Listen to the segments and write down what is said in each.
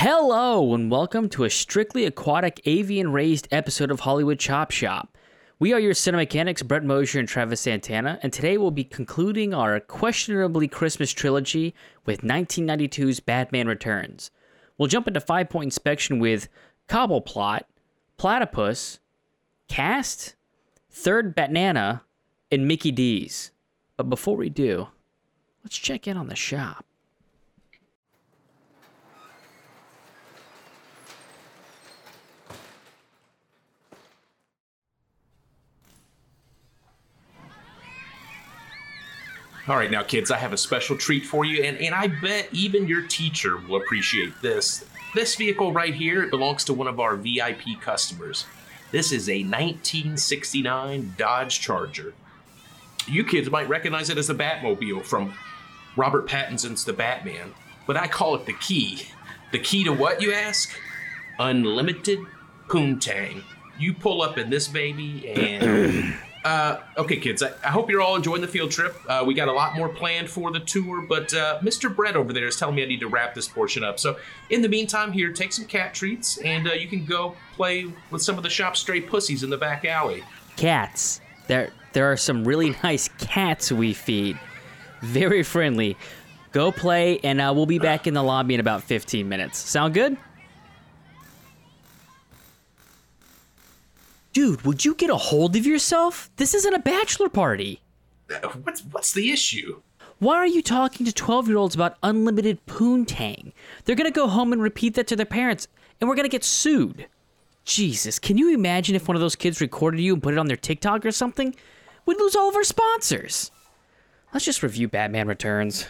Hello, and welcome to a strictly aquatic avian raised episode of Hollywood Chop Shop. We are your cinemechanics, Brett Mosher and Travis Santana, and today we'll be concluding our questionably Christmas trilogy with 1992's Batman Returns. We'll jump into five point inspection with Cobbleplot, Platypus, Cast, Third Batnana, and Mickey D's. But before we do, let's check in on the shop. All right, now, kids, I have a special treat for you, and, and I bet even your teacher will appreciate this. This vehicle right here belongs to one of our VIP customers. This is a 1969 Dodge Charger. You kids might recognize it as the Batmobile from Robert Pattinson's The Batman, but I call it the key. The key to what, you ask? Unlimited Poontang. You pull up in this baby and uh, okay, kids, I, I, hope you're all enjoying the field trip. Uh, we got a lot more planned for the tour, but uh, Mr. Brett over there is telling me I need to wrap this portion up. So, in the meantime, here, take some cat treats, and uh, you can go play with some of the shop stray pussies in the back alley. Cats. There, there are some really nice cats we feed. Very friendly. Go play, and uh, we'll be back in the lobby in about 15 minutes. Sound good? Dude, would you get a hold of yourself? This isn't a bachelor party. What's what's the issue? Why are you talking to 12 year olds about unlimited poontang? They're gonna go home and repeat that to their parents, and we're gonna get sued. Jesus, can you imagine if one of those kids recorded you and put it on their TikTok or something? We'd lose all of our sponsors. Let's just review Batman Returns.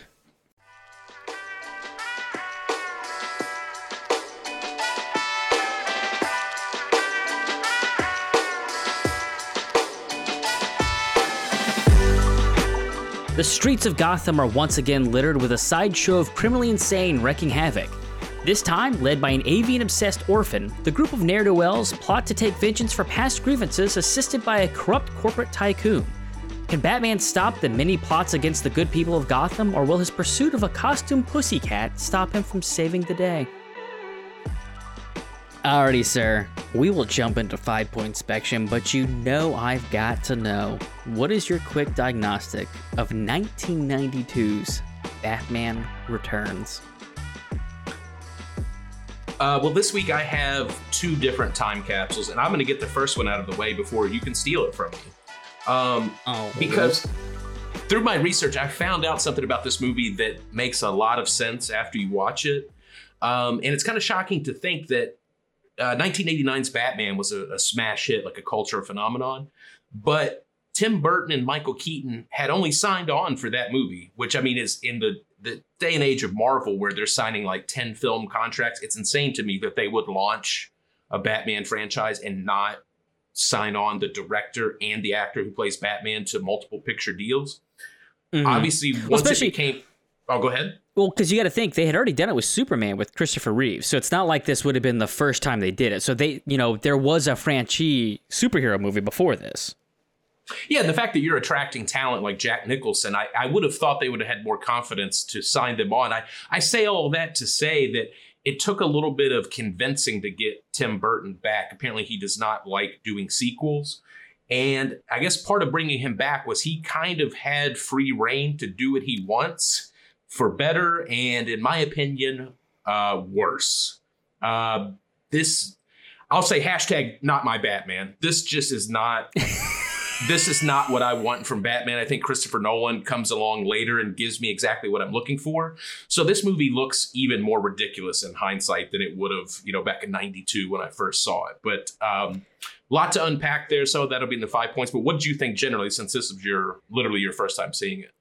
The streets of Gotham are once again littered with a sideshow of criminally insane wreaking havoc. This time, led by an avian obsessed orphan, the group of ne'er do wells plot to take vengeance for past grievances assisted by a corrupt corporate tycoon. Can Batman stop the many plots against the good people of Gotham, or will his pursuit of a costume pussycat stop him from saving the day? Alrighty, sir. We will jump into five point inspection, but you know I've got to know what is your quick diagnostic of 1992's Batman Returns? Uh, well, this week I have two different time capsules, and I'm going to get the first one out of the way before you can steal it from me. Um, oh, because through my research, I found out something about this movie that makes a lot of sense after you watch it. Um, and it's kind of shocking to think that 1989's uh, Batman was a, a smash hit, like a cultural phenomenon. But Tim Burton and Michael Keaton had only signed on for that movie, which I mean is in the, the day and age of Marvel where they're signing like 10 film contracts. It's insane to me that they would launch a Batman franchise and not sign on the director and the actor who plays Batman to multiple picture deals. Mm-hmm. Obviously, once well, it became. Oh, go ahead. Well, because you got to think they had already done it with Superman with Christopher Reeve, so it's not like this would have been the first time they did it. So they, you know, there was a franchise superhero movie before this. Yeah, and the fact that you're attracting talent like Jack Nicholson, I, I would have thought they would have had more confidence to sign them on. I, I say all that to say that it took a little bit of convincing to get Tim Burton back. Apparently, he does not like doing sequels. And I guess part of bringing him back was he kind of had free reign to do what he wants for better and, in my opinion, uh, worse. Uh, this, I'll say hashtag not my Batman. This just is not. this is not what I want from Batman. I think Christopher Nolan comes along later and gives me exactly what I'm looking for. So this movie looks even more ridiculous in hindsight than it would have, you know, back in 92 when I first saw it. But um lot to unpack there, so that'll be in the five points. But what did you think generally since this is your literally your first time seeing it?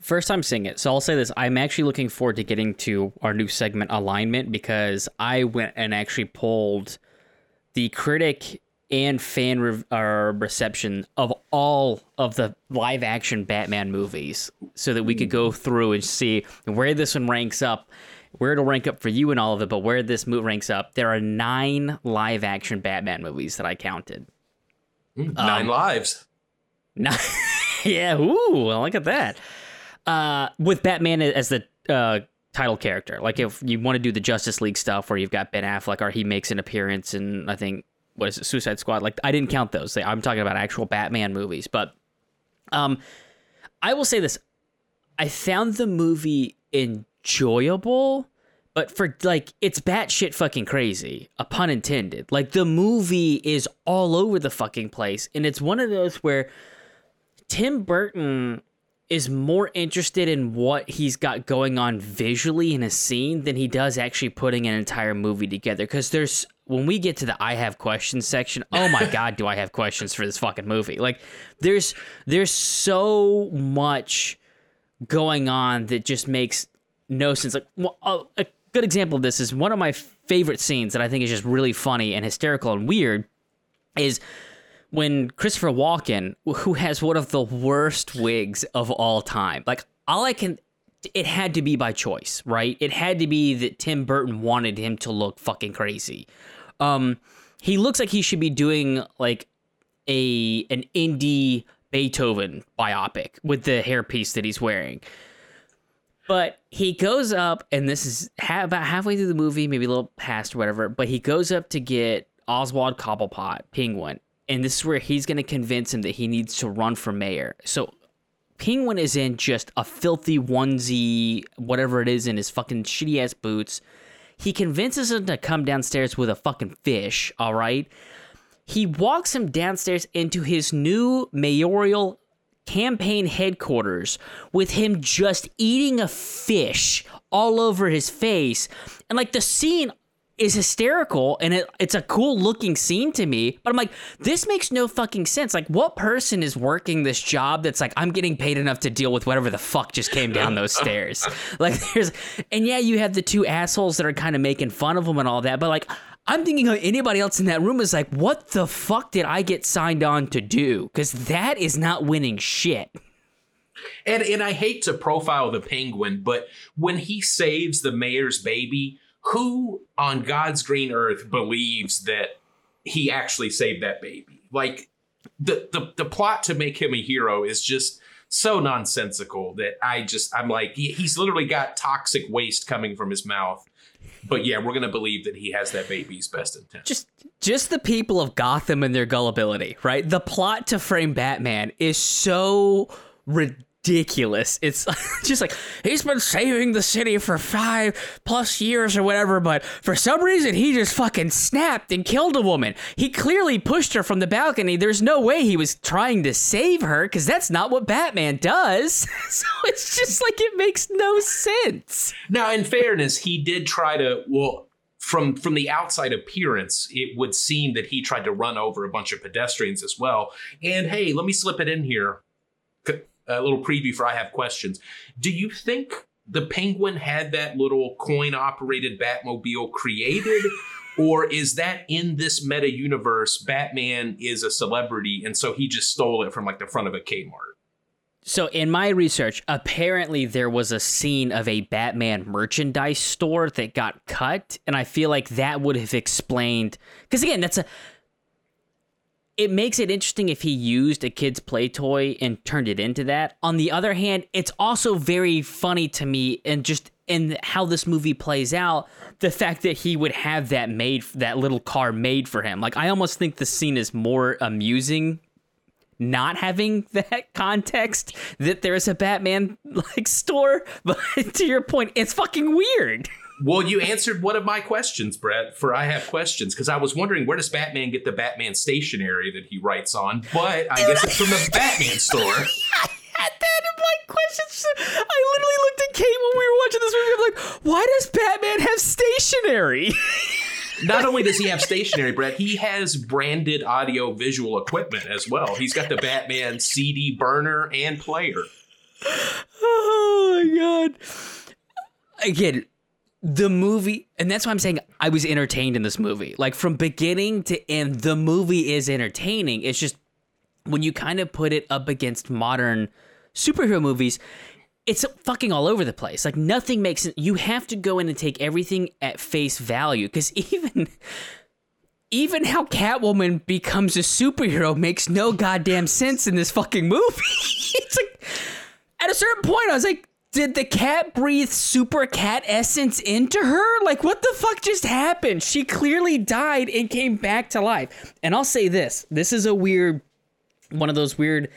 First time seeing it. So I'll say this. I'm actually looking forward to getting to our new segment alignment because I went and actually pulled the critic and fan re- uh, reception of all of the live action Batman movies so that we could go through and see where this one ranks up, where it'll rank up for you and all of it, but where this movie ranks up. There are nine live action Batman movies that I counted. Mm, nine um, lives. Nine. yeah, ooh, look at that uh, with Batman as the uh, title character. Like if you want to do the Justice League stuff where you've got Ben Affleck or he makes an appearance in I think what is it Suicide Squad. Like I didn't count those. I'm talking about actual Batman movies. But um, I will say this: I found the movie enjoyable. But for like, it's batshit fucking crazy, a pun intended. Like, the movie is all over the fucking place. And it's one of those where Tim Burton is more interested in what he's got going on visually in a scene than he does actually putting an entire movie together. Because there's when we get to the I have questions section, oh my god, do I have questions for this fucking movie? Like there's there's so much going on that just makes no sense. Like well, a good example of this is one of my favorite scenes that I think is just really funny and hysterical and weird is when Christopher Walken, who has one of the worst wigs of all time, like all I can it had to be by choice, right? It had to be that Tim Burton wanted him to look fucking crazy. Um, he looks like he should be doing like a an indie Beethoven biopic with the hairpiece that he's wearing. But he goes up, and this is ha- about halfway through the movie, maybe a little past or whatever. But he goes up to get Oswald Cobblepot, Penguin, and this is where he's going to convince him that he needs to run for mayor. So Penguin is in just a filthy onesie, whatever it is, in his fucking shitty ass boots. He convinces him to come downstairs with a fucking fish, all right? He walks him downstairs into his new mayoral campaign headquarters with him just eating a fish all over his face. And like the scene is hysterical and it, it's a cool looking scene to me. But I'm like, this makes no fucking sense. Like, what person is working this job that's like, I'm getting paid enough to deal with whatever the fuck just came down those stairs? Like, there's, and yeah, you have the two assholes that are kind of making fun of him and all that. But like, I'm thinking of anybody else in that room is like, what the fuck did I get signed on to do? Because that is not winning shit. And and I hate to profile the penguin, but when he saves the mayor's baby, who on God's green earth believes that he actually saved that baby? Like the the, the plot to make him a hero is just so nonsensical that I just I'm like he, he's literally got toxic waste coming from his mouth. But yeah, we're gonna believe that he has that baby's best intent. Just just the people of Gotham and their gullibility, right? The plot to frame Batman is so ridiculous ridiculous. It's just like he's been saving the city for five plus years or whatever, but for some reason he just fucking snapped and killed a woman. He clearly pushed her from the balcony. There's no way he was trying to save her because that's not what Batman does. so it's just like it makes no sense. Now, in fairness, he did try to well from from the outside appearance, it would seem that he tried to run over a bunch of pedestrians as well. And hey, let me slip it in here a little preview for I have questions. Do you think the Penguin had that little coin operated Batmobile created? or is that in this meta universe, Batman is a celebrity and so he just stole it from like the front of a Kmart? So, in my research, apparently there was a scene of a Batman merchandise store that got cut, and I feel like that would have explained. Because again, that's a it makes it interesting if he used a kid's play toy and turned it into that. On the other hand, it's also very funny to me and just in how this movie plays out, the fact that he would have that made that little car made for him. Like I almost think the scene is more amusing not having that context that there's a Batman like store, but to your point, it's fucking weird. Well, you answered one of my questions, Brett, for I have questions, because I was wondering where does Batman get the Batman stationery that he writes on? But I guess it's from the Batman store. I had that in my questions. I literally looked at Kate when we were watching this movie. I'm like, why does Batman have stationery? Not only does he have stationery, Brett, he has branded audio visual equipment as well. He's got the Batman CD burner and player. Oh my god. Again, the movie and that's why i'm saying i was entertained in this movie. Like from beginning to end the movie is entertaining. It's just when you kind of put it up against modern superhero movies it's fucking all over the place. Like nothing makes sense you have to go in and take everything at face value because even even how catwoman becomes a superhero makes no goddamn sense in this fucking movie. It's like at a certain point i was like did the cat breathe super cat essence into her? Like, what the fuck just happened? She clearly died and came back to life. And I'll say this this is a weird, one of those weird,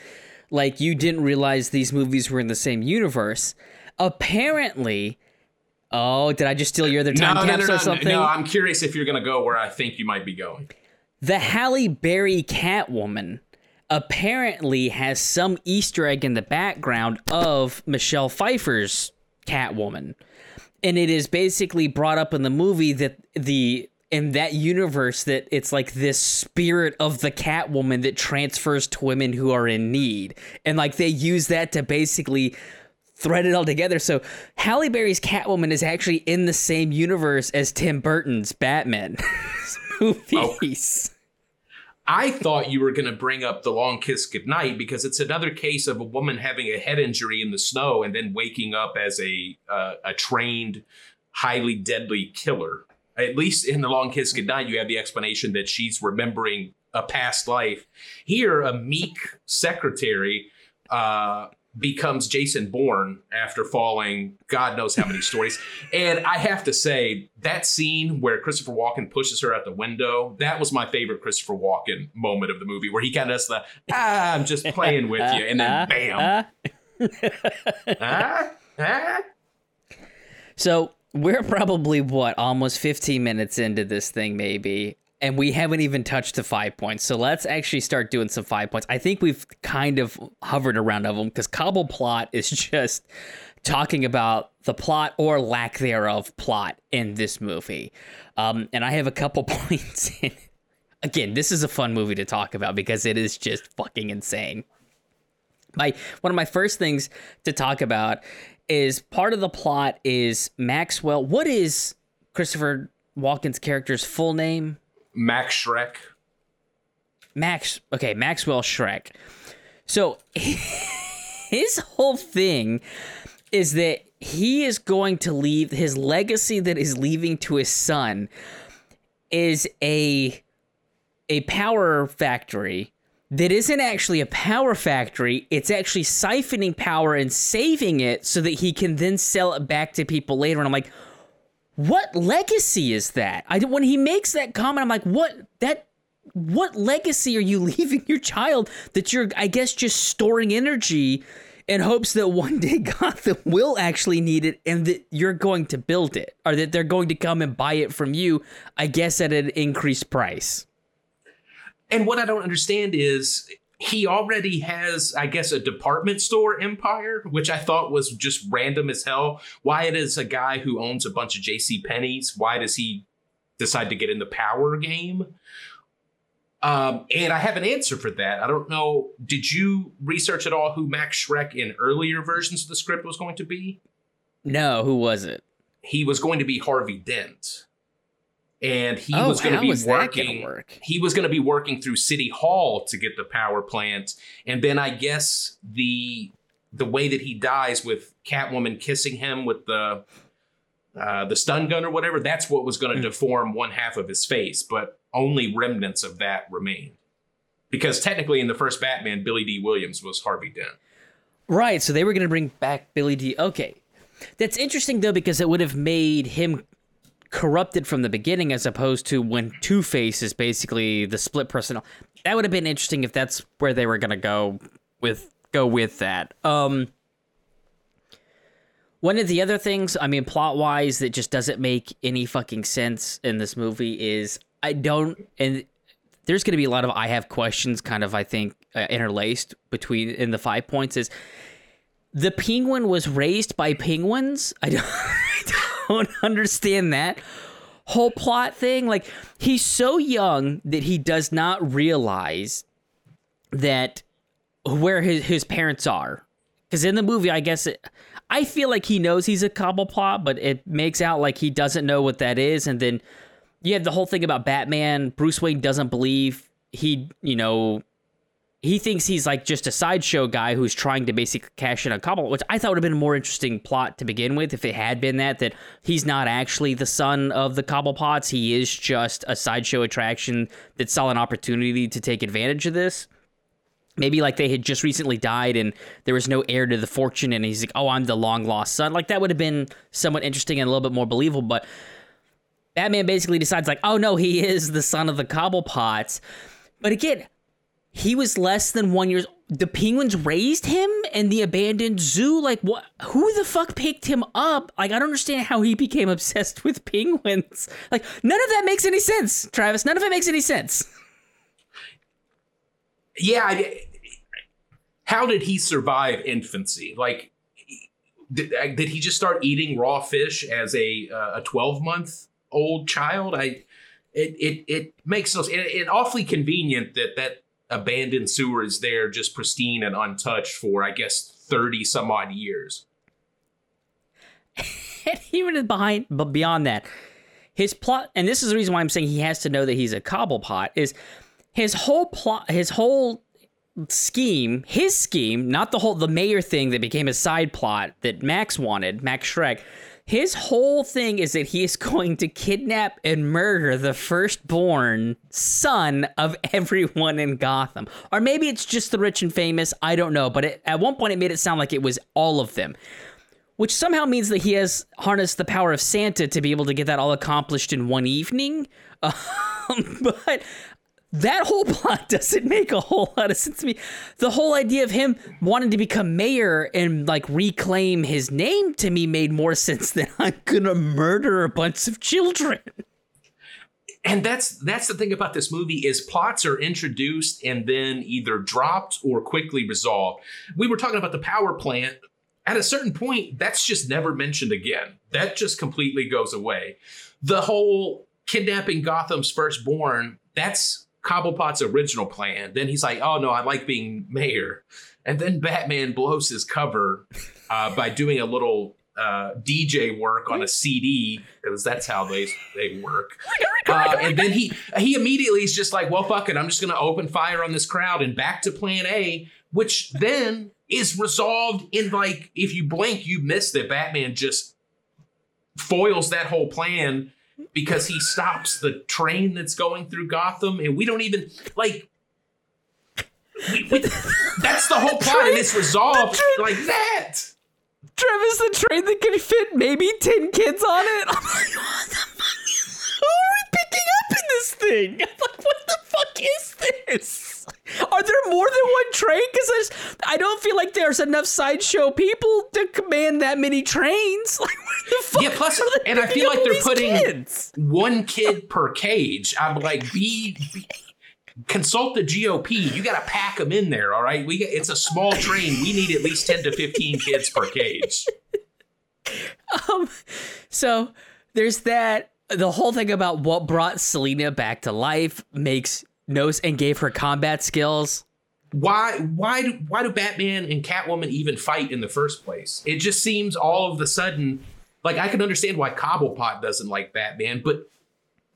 like, you didn't realize these movies were in the same universe. Apparently, oh, did I just steal your other time no, no, no, no, or something? no. I'm curious if you're going to go where I think you might be going. The Halle Berry Catwoman apparently has some Easter egg in the background of Michelle Pfeiffer's Catwoman. And it is basically brought up in the movie that the in that universe that it's like this spirit of the Catwoman that transfers to women who are in need. And like they use that to basically thread it all together. So Halle Berry's Catwoman is actually in the same universe as Tim Burton's Batman movies. Oh. I thought you were going to bring up the long kiss goodnight because it's another case of a woman having a head injury in the snow and then waking up as a uh, a trained, highly deadly killer. At least in the long kiss goodnight, you have the explanation that she's remembering a past life. Here, a meek secretary uh, becomes Jason Bourne after falling God knows how many stories. And I have to say, that scene where Christopher Walken pushes her out the window, that was my favorite Christopher Walken moment of the movie, where he kind of does the, ah, I'm just playing with you. And then bam. ah, ah. So we're probably what almost 15 minutes into this thing, maybe, and we haven't even touched the five points. So let's actually start doing some five points. I think we've kind of hovered around of them because Cobble Plot is just talking about the plot or lack thereof plot in this movie. Um, and I have a couple points in. Again, this is a fun movie to talk about because it is just fucking insane. My one of my first things to talk about is part of the plot is Maxwell. What is Christopher Walken's character's full name? Max Shreck. Max, okay, Maxwell Shreck. So his whole thing is that he is going to leave his legacy that is leaving to his son is a a power factory that isn't actually a power factory. It's actually siphoning power and saving it so that he can then sell it back to people later. And I'm like, what legacy is that? I when he makes that comment, I'm like, what that what legacy are you leaving your child that you're I guess just storing energy in hopes that one day Gotham will actually need it and that you're going to build it or that they're going to come and buy it from you, I guess at an increased price. And what I don't understand is he already has, I guess, a department store empire, which I thought was just random as hell. Why it is a guy who owns a bunch of JC Penney's? Why does he decide to get in the power game? Um, and I have an answer for that. I don't know. Did you research at all who Max Shreck in earlier versions of the script was going to be? No, who was it? He was going to be Harvey Dent and he Oh, was going to be is that gonna working. work? He was going to be working through City Hall to get the power plant, and then I guess the the way that he dies with Catwoman kissing him with the uh, the stun gun or whatever, that's what was going to Mm. deform one half of his face, but only remnants of that remained. Because technically, in the first Batman, Billy Dee Williams was Harvey Dent. Right, so they were going to bring back Billy Dee Okay. That's interesting though because it would have made him corrupted from the beginning as opposed to when Two Face is basically the split personal. That would have been interesting if that's where they were gonna go with go with that. Um one of the other things, I mean, plot wise, that just doesn't make any fucking sense in this movie is I don't, and there's going to be a lot of I have questions, kind of, I think, uh, interlaced between in the five points. Is the penguin was raised by penguins? I don't, don't understand that whole plot thing. Like, he's so young that he does not realize that where his, his parents are. Because in the movie, I guess it, I feel like he knows he's a Cobblepot, but it makes out like he doesn't know what that is. And then you have the whole thing about Batman. Bruce Wayne doesn't believe he, you know, he thinks he's like just a sideshow guy who's trying to basically cash in on Cobble, which I thought would have been a more interesting plot to begin with if it had been that that he's not actually the son of the Cobblepots. He is just a sideshow attraction that saw an opportunity to take advantage of this. maybe like they had just recently died and there was no heir to the fortune and he's like oh i'm the long lost son like that would have been somewhat interesting and a little bit more believable but batman basically decides like oh no he is the son of the cobblepots but again he was less than one years the penguins raised him in the abandoned zoo like what who the fuck picked him up? Like i don't understand how he became obsessed with penguins. Like none of that makes any sense travis. None of it makes any sense. Yeah how did he survive infancy? Like did, uh, did he just start eating raw fish as a uh, a 12 month old child? I it it, it makes no sense it, awfully convenient that that abandoned sewer is there just pristine and untouched for i guess 30 some odd years. And even behind but beyond that his plot and this is the reason why i'm saying he has to know that he's a cobblepot is his whole plot his whole scheme his scheme not the whole the mayor thing that became a side plot that max wanted max shreck his whole thing is that he is going to kidnap and murder the firstborn son of everyone in Gotham. Or maybe it's just the rich and famous. I don't know. But it, at one point, it made it sound like it was all of them, which somehow means that he has harnessed the power of Santa to be able to get that all accomplished in one evening. Um, but that whole plot doesn't make a whole lot of sense to me. The whole idea of him wanting to become mayor and like reclaim his name to me made more sense than I'm gonna murder a bunch of children. And that's that's the thing about this movie is plots are introduced and then either dropped or quickly resolved. We were talking about the power plant. At a certain point, that's just never mentioned again. That just completely goes away. The whole kidnapping Gotham's firstborn, that's Cobblepot's original plan. Then he's like, oh no, I like being mayor. And then Batman blows his cover uh, by doing a little uh, DJ work on a CD because that's how they they work. Uh, and then he he immediately is just like, well, fuck it, I'm just gonna open fire on this crowd and back to Plan A, which then is resolved in like if you blink, you miss that Batman just foils that whole plan because he stops the train that's going through Gotham, and we don't even like. We, we, that's the whole plot, and it's resolved like that. Travis, the train that can fit maybe ten kids on it. I'm like, what the fuck? Who are we picking up in this thing? I'm like, what the fuck is this? Are there more than one train? Because I don't feel like there's enough sideshow people to command that many trains. Like, what the fuck is that? yeah, plus, and I feel like they're putting kids? one kid per cage. I'm like, be, be consult the GOP. You got to pack them in there. All right, we get, it's a small train. We need at least ten to fifteen kids per cage. Um, so there's that. The whole thing about what brought Selina back to life makes knows and gave her combat skills. Why why do why do Batman and Catwoman even fight in the first place? It just seems all of a sudden like I can understand why Cobblepot doesn't like Batman, but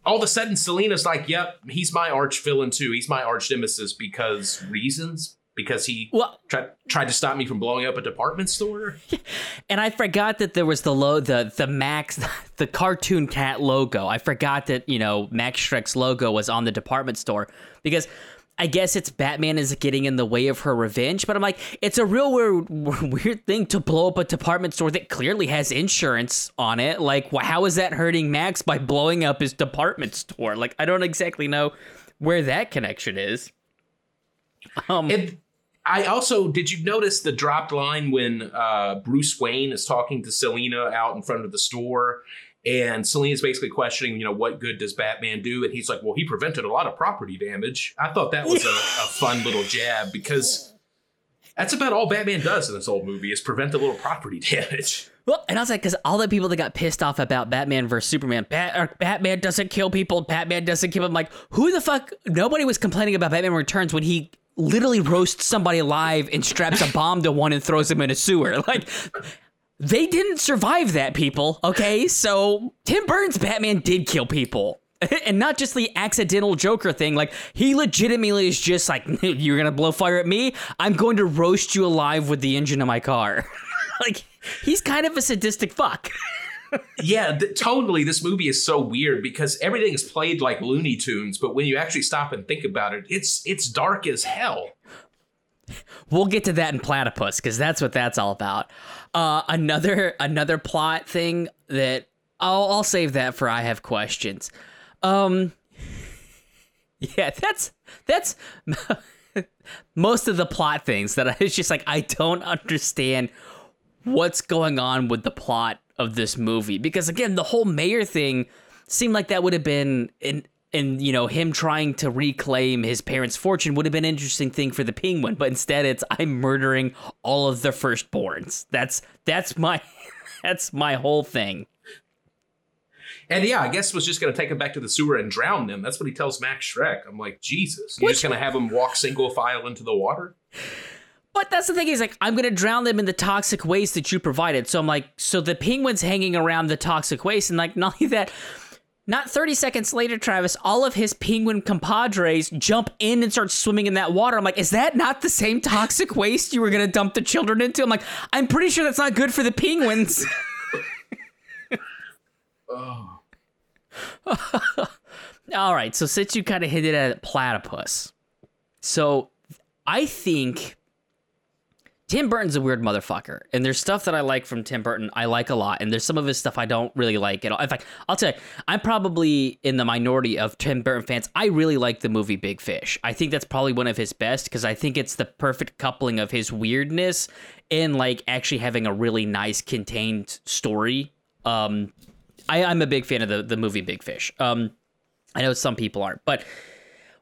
all of a sudden Selina's like, "Yep, he's my arch villain too. He's my arch nemesis because reasons." Because he well, tried tried to stop me from blowing up a department store, and I forgot that there was the low the the Max the cartoon cat logo. I forgot that you know Max Shreck's logo was on the department store because I guess it's Batman is getting in the way of her revenge, but I'm like, it's a real weird, weird thing to blow up a department store that clearly has insurance on it. Like, how is that hurting Max by blowing up his department store? Like, I don't exactly know where that connection is. Um, and I also did you notice the dropped line when uh, Bruce Wayne is talking to Selina out in front of the store, and Selina's basically questioning, you know, what good does Batman do? And he's like, well, he prevented a lot of property damage. I thought that was a, a fun little jab because that's about all Batman does in this old movie is prevent a little property damage. Well, and I was like, because all the people that got pissed off about Batman versus Superman, Bat- Batman doesn't kill people, Batman doesn't kill them. Like, who the fuck? Nobody was complaining about Batman Returns when he literally roasts somebody alive and straps a bomb to one and throws him in a sewer. Like, they didn't survive that, people. Okay, so Tim Burton's Batman did kill people. and not just the accidental Joker thing. Like he legitimately is just like, "You're gonna blow fire at me. I'm going to roast you alive with the engine of my car." like he's kind of a sadistic fuck. Yeah, totally. This movie is so weird because everything is played like Looney Tunes, but when you actually stop and think about it, it's it's dark as hell. We'll get to that in Platypus because that's what that's all about. Uh, another another plot thing that I'll I'll save that for I have questions. Um, yeah, that's that's most of the plot things that I, it's just like I don't understand what's going on with the plot of this movie because again the whole mayor thing seemed like that would have been in and you know him trying to reclaim his parents' fortune would have been an interesting thing for the penguin but instead it's i'm murdering all of the firstborns that's that's my that's my whole thing and yeah, I guess was just going to take him back to the sewer and drown them. That's what he tells Max Shreck. I'm like, Jesus, you're Which- just going to have him walk single file into the water? But that's the thing. He's like, I'm gonna drown them in the toxic waste that you provided. So I'm like, so the penguin's hanging around the toxic waste, and like, not only that, not 30 seconds later, Travis, all of his penguin compadres jump in and start swimming in that water. I'm like, is that not the same toxic waste you were gonna dump the children into? I'm like, I'm pretty sure that's not good for the penguins. Oh. All right, so since you kind of hinted at platypus, so I think Tim Burton's a weird motherfucker, and there's stuff that I like from Tim Burton I like a lot, and there's some of his stuff I don't really like at all. In fact, I'll tell you, I'm probably in the minority of Tim Burton fans. I really like the movie Big Fish. I think that's probably one of his best because I think it's the perfect coupling of his weirdness and like actually having a really nice contained story. Um, I, I'm a big fan of the the movie Big Fish. Um, I know some people aren't, but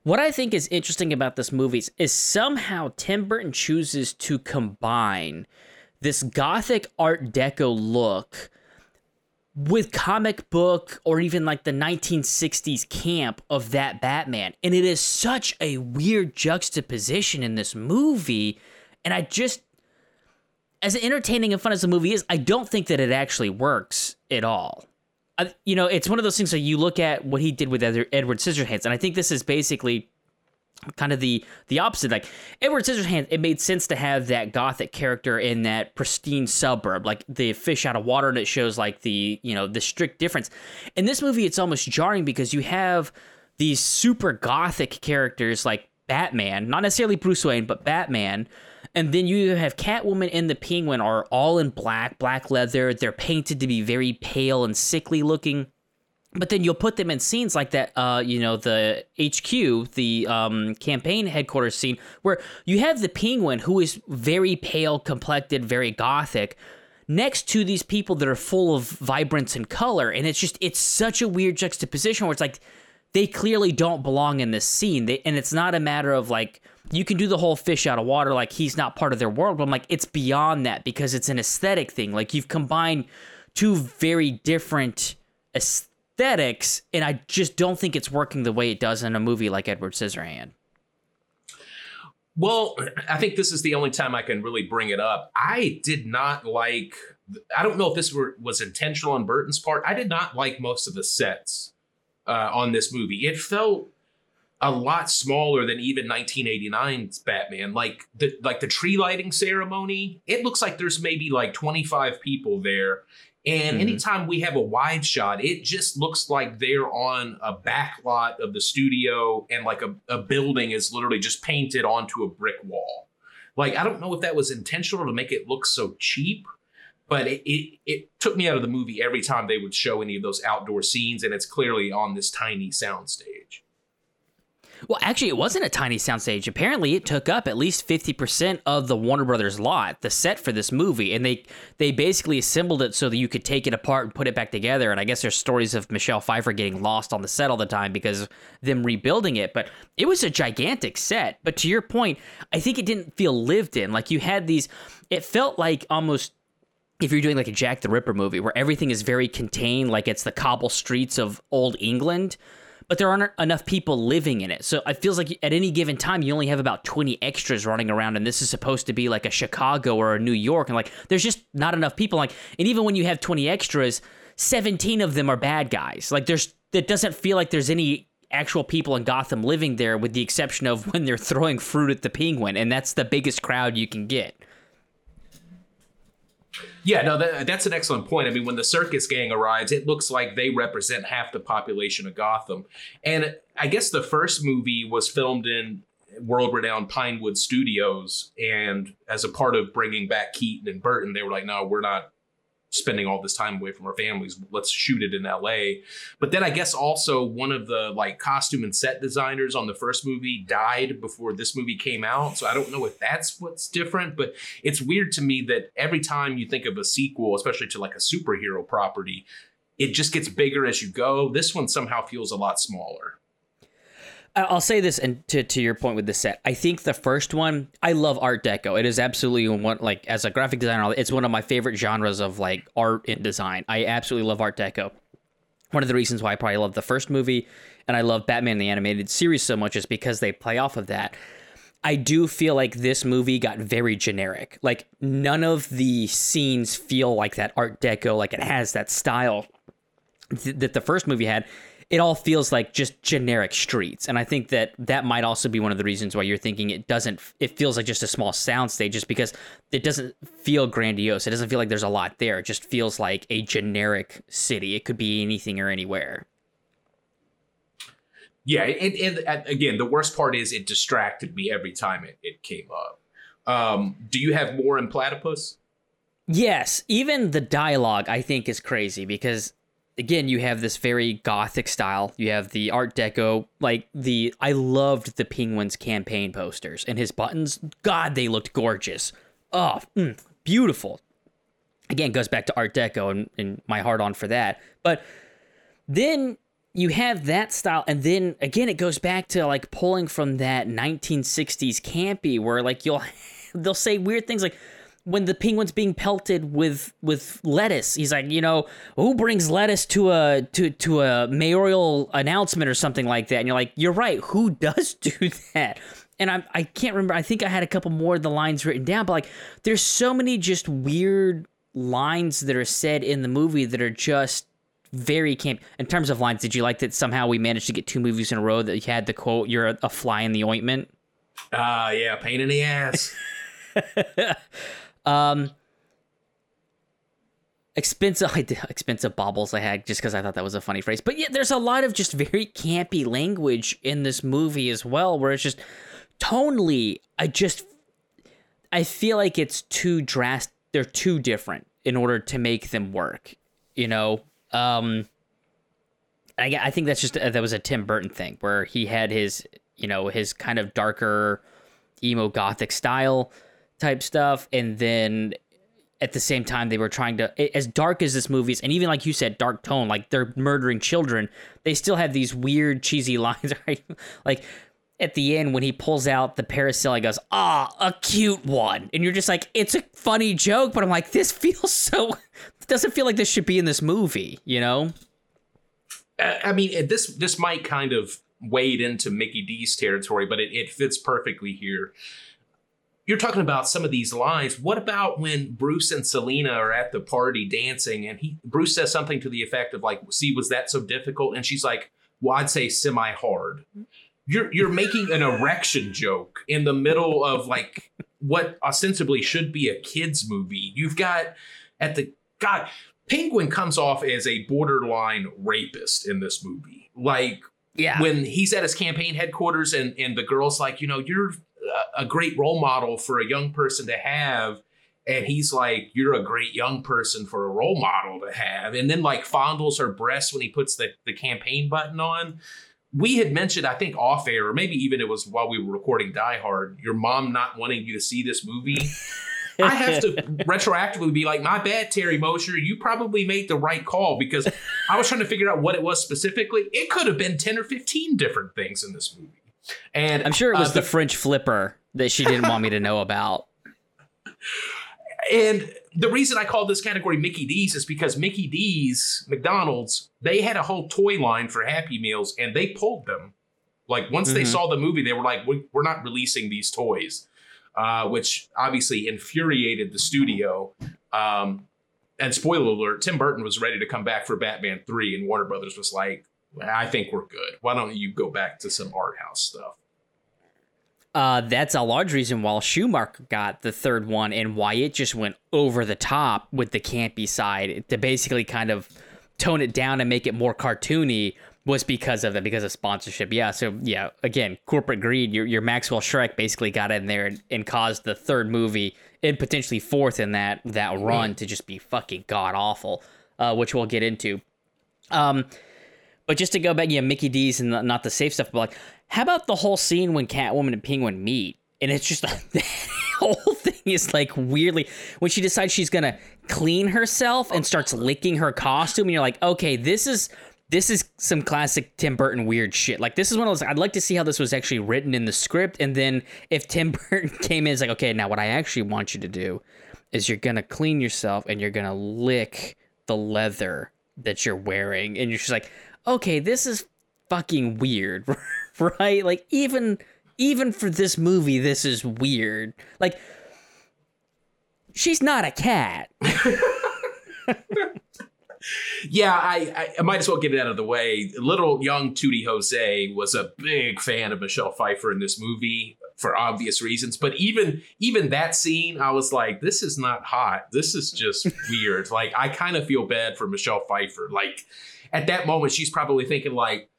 what I think is interesting about this movie is, is somehow Tim Burton chooses to combine this gothic art deco look with comic book or even like the 1960s camp of that Batman. And it is such a weird juxtaposition in this movie. And I just, as entertaining and fun as the movie is, I don't think that it actually works at all. You know, it's one of those things that you look at what he did with Ed- Edward Scissorhands, and I think this is basically kind of the the opposite. Like Edward Scissorhands, it made sense to have that gothic character in that pristine suburb, like the fish out of water, and it shows like the you know the strict difference. In this movie, it's almost jarring because you have these super gothic characters like Batman, not necessarily Bruce Wayne, but Batman. And then you have Catwoman and the Penguin are all in black, black leather. They're painted to be very pale and sickly looking. But then you'll put them in scenes like that, uh, you know, the HQ, the um, campaign headquarters scene, where you have the Penguin, who is very pale complected, very gothic, next to these people that are full of vibrance and color. And it's just, it's such a weird juxtaposition where it's like, they clearly don't belong in this scene. They, and it's not a matter of like, you can do the whole fish out of water, like he's not part of their world. But I'm like, it's beyond that because it's an aesthetic thing. Like you've combined two very different aesthetics, and I just don't think it's working the way it does in a movie like Edward Scissorhand. Well, I think this is the only time I can really bring it up. I did not like. I don't know if this were, was intentional on Burton's part. I did not like most of the sets uh, on this movie. It felt a lot smaller than even 1989's Batman. Like the like the tree lighting ceremony, it looks like there's maybe like 25 people there. And Mhm. anytime we have a wide shot, it just looks like they're on a back lot of the studio and like a, a building is literally just painted onto a brick wall. Like, I don't know if that was intentional to make it look so cheap, but it, it, it took me out of the movie every time they would show any of those outdoor scenes, and it's clearly on this tiny soundstage. Well, actually, it wasn't a tiny soundstage. Apparently, it took up at least fifty percent of the Warner Brothers lot, the set for this movie, and they they basically assembled it so that you could take it apart and put it back together. And I guess there's stories of Michelle Pfeiffer getting lost on the set all the time because them rebuilding it. But it was a gigantic set. But to your point, I think it didn't feel lived in. Like you had these, it felt like almost if you're doing like a Jack the Ripper movie where everything is very contained, like it's the cobble streets of old England, but there aren't enough people living in it. So it feels like at any given time you only have about 20 extras running around, and this is supposed to be like a Chicago or a New York, and like there's just not enough people. Like, and even when you have 20 extras, 17 of them are bad guys. Like there's it doesn't feel like there's any actual people in Gotham living there, with the exception of when they're throwing fruit at the penguin, and that's the biggest crowd you can get. Yeah, no, that, that's an excellent point. I mean, when the circus gang arrives, it looks like they represent half the population of Gotham. And I guess the first movie was filmed in world renowned Pinewood Studios. And as a part of bringing back Keaton and Burton, they were like, no, we're not spending all this time away from our families. Let's shoot it in LA. But then I guess also one of the like costume and set designers on the first movie died before this movie came out. So I don't know if that's what's different, but it's weird to me that every time you think of a sequel, especially to like a superhero property, it just gets bigger as you go. This one somehow feels a lot smaller. I'll say this, and to, to your point with the set, I think the first one, I love Art Deco. It is absolutely one like as a graphic designer, it's one of my favorite genres of like art and design. I absolutely love Art Deco. One of the reasons why I probably love the first movie and I love Batman the animated series so much is because they play off of that. I do feel like this movie got very generic. Like none of the scenes feel like that Art Deco, like it has that style th- that the first movie had it all feels like just generic streets. And i think that that might also be one of the reasons why you're thinking it doesn't it feels like just a small soundstage just because it doesn't feel grandiose. It doesn't feel like there's a lot there. It just feels like a generic city. It could be anything or anywhere. Yeah and, and again the worst part is it distracted me every time it, it came up. Um, do you have more in platypus? Yes even the dialogue i think is crazy because again, you have this very gothic style. You have the Art Deco, like the I loved the Penguins campaign posters and his buttons. God, they looked gorgeous. Oh, mm, beautiful. Again, goes back to Art Deco and, and my heart on for that. But then you have that style, and then again, it goes back to like pulling from that 1960s campy, where like you'll they'll say weird things like when the penguin's being pelted with with lettuce. He's like, you know, who brings lettuce to a to to a mayoral announcement or something like that? And you're like, you're right. Who does do that? And I I can't remember. I think I had a couple more of the lines written down, but like, there's so many just weird lines that are said in the movie that are just very camp. In terms of lines, did you like that somehow we managed to get two movies in a row that you had the quote, "You're a, a fly in the ointment." Ah, uh, yeah, pain in the ass. Um, expensive expensive baubles I had just because I thought that was a funny phrase. But yeah, there's a lot of just very campy language in this movie as well, where it's just tonally. I just I feel like it's too drastic. They're too different in order to make them work. You know. Um, I I think that's just that was a Tim Burton thing where he had his you know his kind of darker emo gothic style type stuff, and then at the same time they were trying to as dark as this movie is and even like you said dark tone like they're murdering children they still have these weird cheesy lines right? Like at the end when he pulls out the parasail he goes ah a cute one. And you're just like it's a funny joke but i'm like this feels so it doesn't feel like this should be in this movie you know? I mean this this might kind of wade into mickey d's territory but it, it fits perfectly here you're talking about some of these lines. What about when Bruce and Selina are at the party dancing and he Bruce says something to the effect of like, "See, was that so difficult?" And she's like, "Well, I'd say semi-hard." You're you're making an erection joke in the middle of like what ostensibly should be a kids movie. You've got at the God, Penguin comes off as a borderline rapist in this movie. Like yeah. when he's at his campaign headquarters and and the girl's like, you know, you're a great role model for a young person to have and he's like you're a great young person for a role model to have and then like fondles her breast when he puts the, the campaign button on we had mentioned i think off air or maybe even it was while we were recording die hard your mom not wanting you to see this movie I have to retroactively be like, my bad, Terry Mosher. You probably made the right call because I was trying to figure out what it was specifically. It could have been 10 or 15 different things in this movie. And I'm sure it was uh, the, the French flipper that she didn't want me to know about. And the reason I call this category Mickey D's is because Mickey D's, McDonald's, they had a whole toy line for Happy Meals and they pulled them. Like once mm-hmm. they saw the movie, they were like, we're not releasing these toys, uh, which obviously infuriated the studio. Um, and spoiler alert, Tim Burton was ready to come back for Batman 3, and Warner Brothers was like, I think we're good. Why don't you go back to some art house stuff? Uh, that's a large reason why Schumacher got the third one and why it just went over the top with the campy side to basically kind of tone it down and make it more cartoony. was because of that, because of sponsorship. Yeah. So yeah, again, corporate greed. Your your Maxwell Shreck basically got in there and, and caused the third movie and potentially fourth in that that run to just be fucking god awful, uh, which we'll get into. Um, but just to go back, yeah, Mickey D's and the, not the safe stuff, but like, how about the whole scene when Catwoman and Penguin meet? And it's just the whole thing is like weirdly when she decides she's gonna clean herself and starts licking her costume, and you're like, okay, this is this is some classic Tim Burton weird shit. Like this is one of those. I'd like to see how this was actually written in the script, and then if Tim Burton came in, it's like, okay, now what I actually want you to do is you're gonna clean yourself and you're gonna lick the leather that you're wearing, and you're just like, okay, this is fucking weird, right? Like even even for this movie, this is weird. Like she's not a cat. yeah, I, I, might as well get it out of the way. Little young Tootie Jose was a big fan of Michelle Pfeiffer in this movie for obvious reasons. But even even that scene, I was like, this is not hot. This is just weird. Like I kind of feel bad for Michelle Pfeiffer. Like at that moment, she's probably thinking like,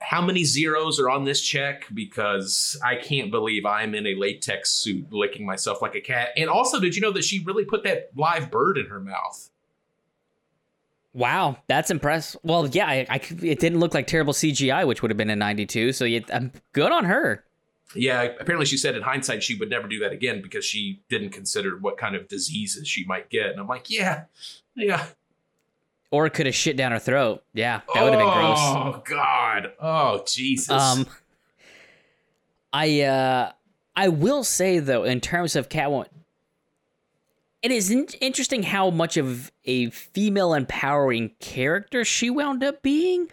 how many zeros are on this check? Because I can't believe I'm in a latex suit licking myself like a cat. And also, did you know that she really put that live bird in her mouth? Wow, that's impressive. Well, yeah, I, I, it didn't look like terrible CGI, which would have been in '92. So yeah, I'm good on her. Yeah, apparently she said in hindsight she would never do that again because she didn't consider what kind of diseases she might get. And I'm like, yeah, yeah. Or could have shit down her throat. Yeah, that would have been gross. Oh God. Oh Jesus. Um, I uh, I will say though, in terms of Catwoman, it is in- interesting how much of a female empowering character she wound up being,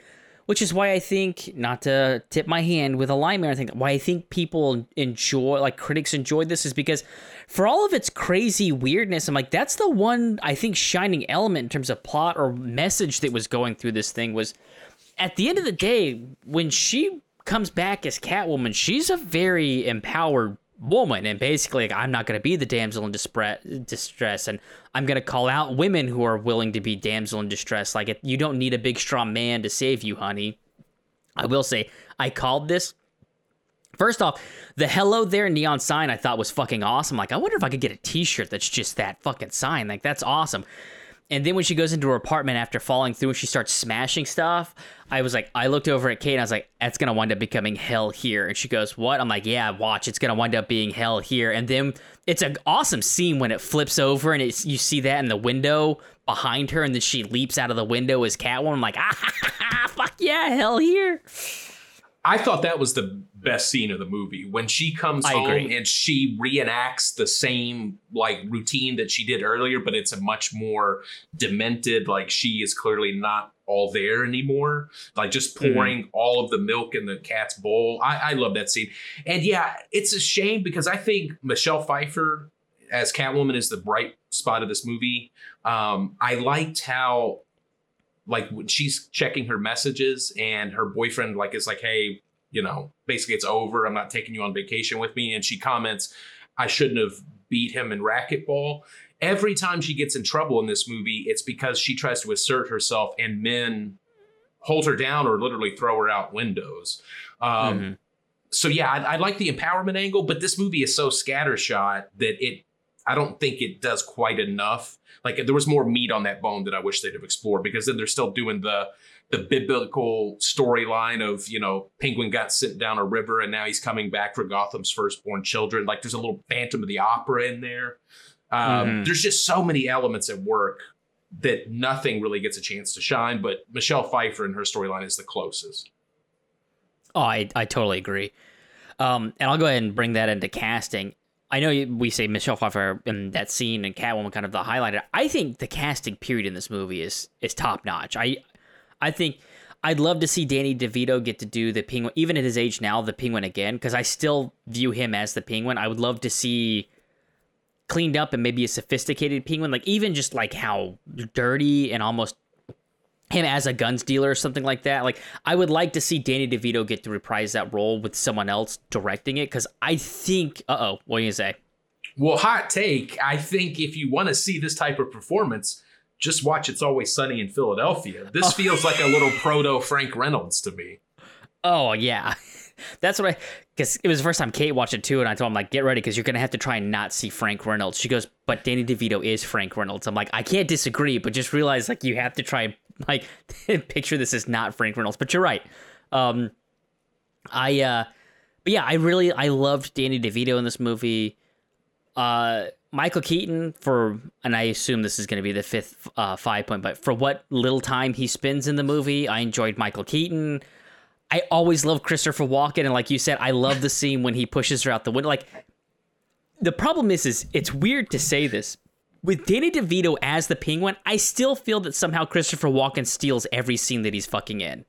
which is why I think, not to tip my hand with a alignment, I think why I think people enjoy, like critics enjoyed this, is because for all of its crazy weirdness, I'm like, that's the one I think shining element in terms of plot or message that was going through this thing was at the end of the day, when she comes back as Catwoman, she's a very empowered woman and basically like, i'm not going to be the damsel in distress and i'm going to call out women who are willing to be damsel in distress like you don't need a big strong man to save you honey i will say i called this First off, the hello there neon sign I thought was fucking awesome. Like, I wonder if I could get a t shirt that's just that fucking sign. Like, that's awesome. And then when she goes into her apartment after falling through and she starts smashing stuff, I was like, I looked over at Kate and I was like, that's gonna wind up becoming hell here. And she goes, What? I'm like, Yeah, watch, it's gonna wind up being hell here. And then it's an awesome scene when it flips over and it's you see that in the window behind her, and then she leaps out of the window as Catwoman. I'm like, ah, fuck yeah, hell here. I thought that was the best scene of the movie when she comes I home agree. and she reenacts the same like routine that she did earlier, but it's a much more demented. Like she is clearly not all there anymore. Like just mm-hmm. pouring mm-hmm. all of the milk in the cat's bowl. I, I love that scene. And yeah, it's a shame because I think Michelle Pfeiffer as Catwoman is the bright spot of this movie. Um, I liked how like when she's checking her messages and her boyfriend like is like hey you know basically it's over. I'm not taking you on vacation with me. And she comments i shouldn't have beat him in racquetball. Every time she gets in trouble in this movie it's because she tries to assert herself and men hold her down or literally throw her out windows. Um, mm-hmm. so yeah I, I like the empowerment angle but this movie is so scattershot that it i don't think it does quite enough. Like there was more meat on that bone that I wish they'd have explored because then they're still doing the the biblical storyline of you know penguin got sent down a river and now he's coming back for gotham's firstborn children. Like there's a little phantom of the opera in there. Um, mm-hmm. there's just so many elements at work that nothing really gets a chance to shine but michelle pfeiffer and her storyline is the closest. Oh i, I totally agree. Um, and i'll go ahead and bring that into casting I know we say Michelle Pfeiffer in that scene and Catwoman kind of the highlighter. I think the casting period in this movie is is top notch. I I think I'd love to see Danny DeVito get to do the Penguin, even at his age now, the Penguin again, because I still view him as the Penguin. I would love to see cleaned up and maybe a sophisticated Penguin, like even just like how dirty and almost him as a guns dealer or something like that. Like I would like to see Danny DeVito get to reprise that role with someone else directing it because I think. Uh oh, what are you say? Well, hot take. I think if you want to see this type of performance, just watch It's Always Sunny in Philadelphia. This feels like a little proto Frank Reynolds to me. Oh yeah, that's what I because it was the first time Kate watched it too, and I told him like, get ready because you're gonna have to try and not see Frank Reynolds. She goes, but Danny DeVito is Frank Reynolds. I'm like, I can't disagree, but just realize like you have to try and like picture this is not Frank Reynolds. But you're right. Um, I uh, but yeah, I really I loved Danny DeVito in this movie. Uh, Michael Keaton for, and I assume this is going to be the fifth uh, five point, but for what little time he spends in the movie, I enjoyed Michael Keaton. I always love Christopher Walken, and like you said, I love the scene when he pushes her out the window. Like the problem is, is it's weird to say this with Danny DeVito as the Penguin. I still feel that somehow Christopher Walken steals every scene that he's fucking in.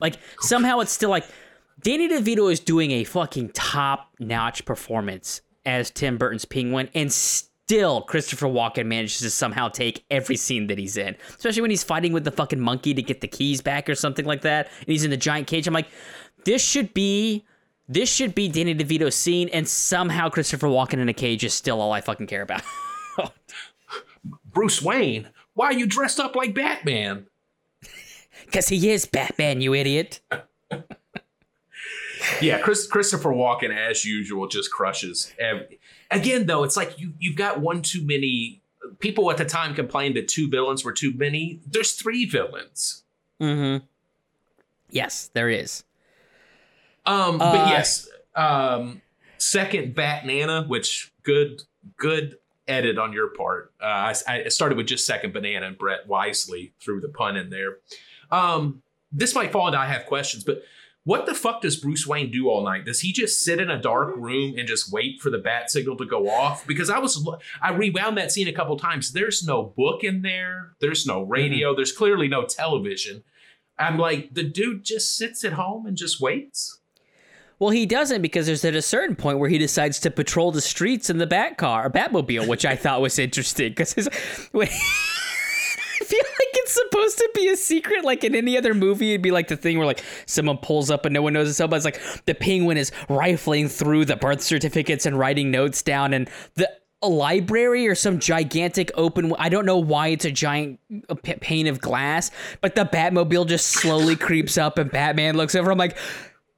Like somehow it's still like Danny DeVito is doing a fucking top notch performance as Tim Burton's Penguin, and still Christopher Walken manages to somehow take every scene that he's in, especially when he's fighting with the fucking monkey to get the keys back or something like that, and he's in the giant cage. I'm like, this should be. This should be Danny DeVito's scene, and somehow Christopher Walken in a cage is still all I fucking care about. Oh, Bruce Wayne, why are you dressed up like Batman? Because he is Batman, you idiot. yeah, Chris, Christopher Walken, as usual, just crushes. Again, though, it's like you you've got one too many. People at the time complained that two villains were too many. There's three villains. Mm-hmm. Yes, there is. Um, but uh, yes, um, second Bat Nana, which good good edit on your part. Uh, I, I started with just second banana, and Brett wisely threw the pun in there. Um, this might fall into I have questions, but what the fuck does Bruce Wayne do all night? Does he just sit in a dark room and just wait for the bat signal to go off? Because I was I rewound that scene a couple times. There's no book in there. There's no radio. Mm-hmm. There's clearly no television. I'm like, the dude just sits at home and just waits. Well, he doesn't because there's at a certain point where he decides to patrol the streets in the Bat car, or Batmobile, which I thought was interesting because. I feel like it's supposed to be a secret, like in any other movie. It'd be like the thing where like someone pulls up and no one knows it's it's like the penguin is rifling through the birth certificates and writing notes down, and the a library or some gigantic open I don't know why it's a giant uh, pane of glass, but the Batmobile just slowly creeps up and Batman looks over. I'm like,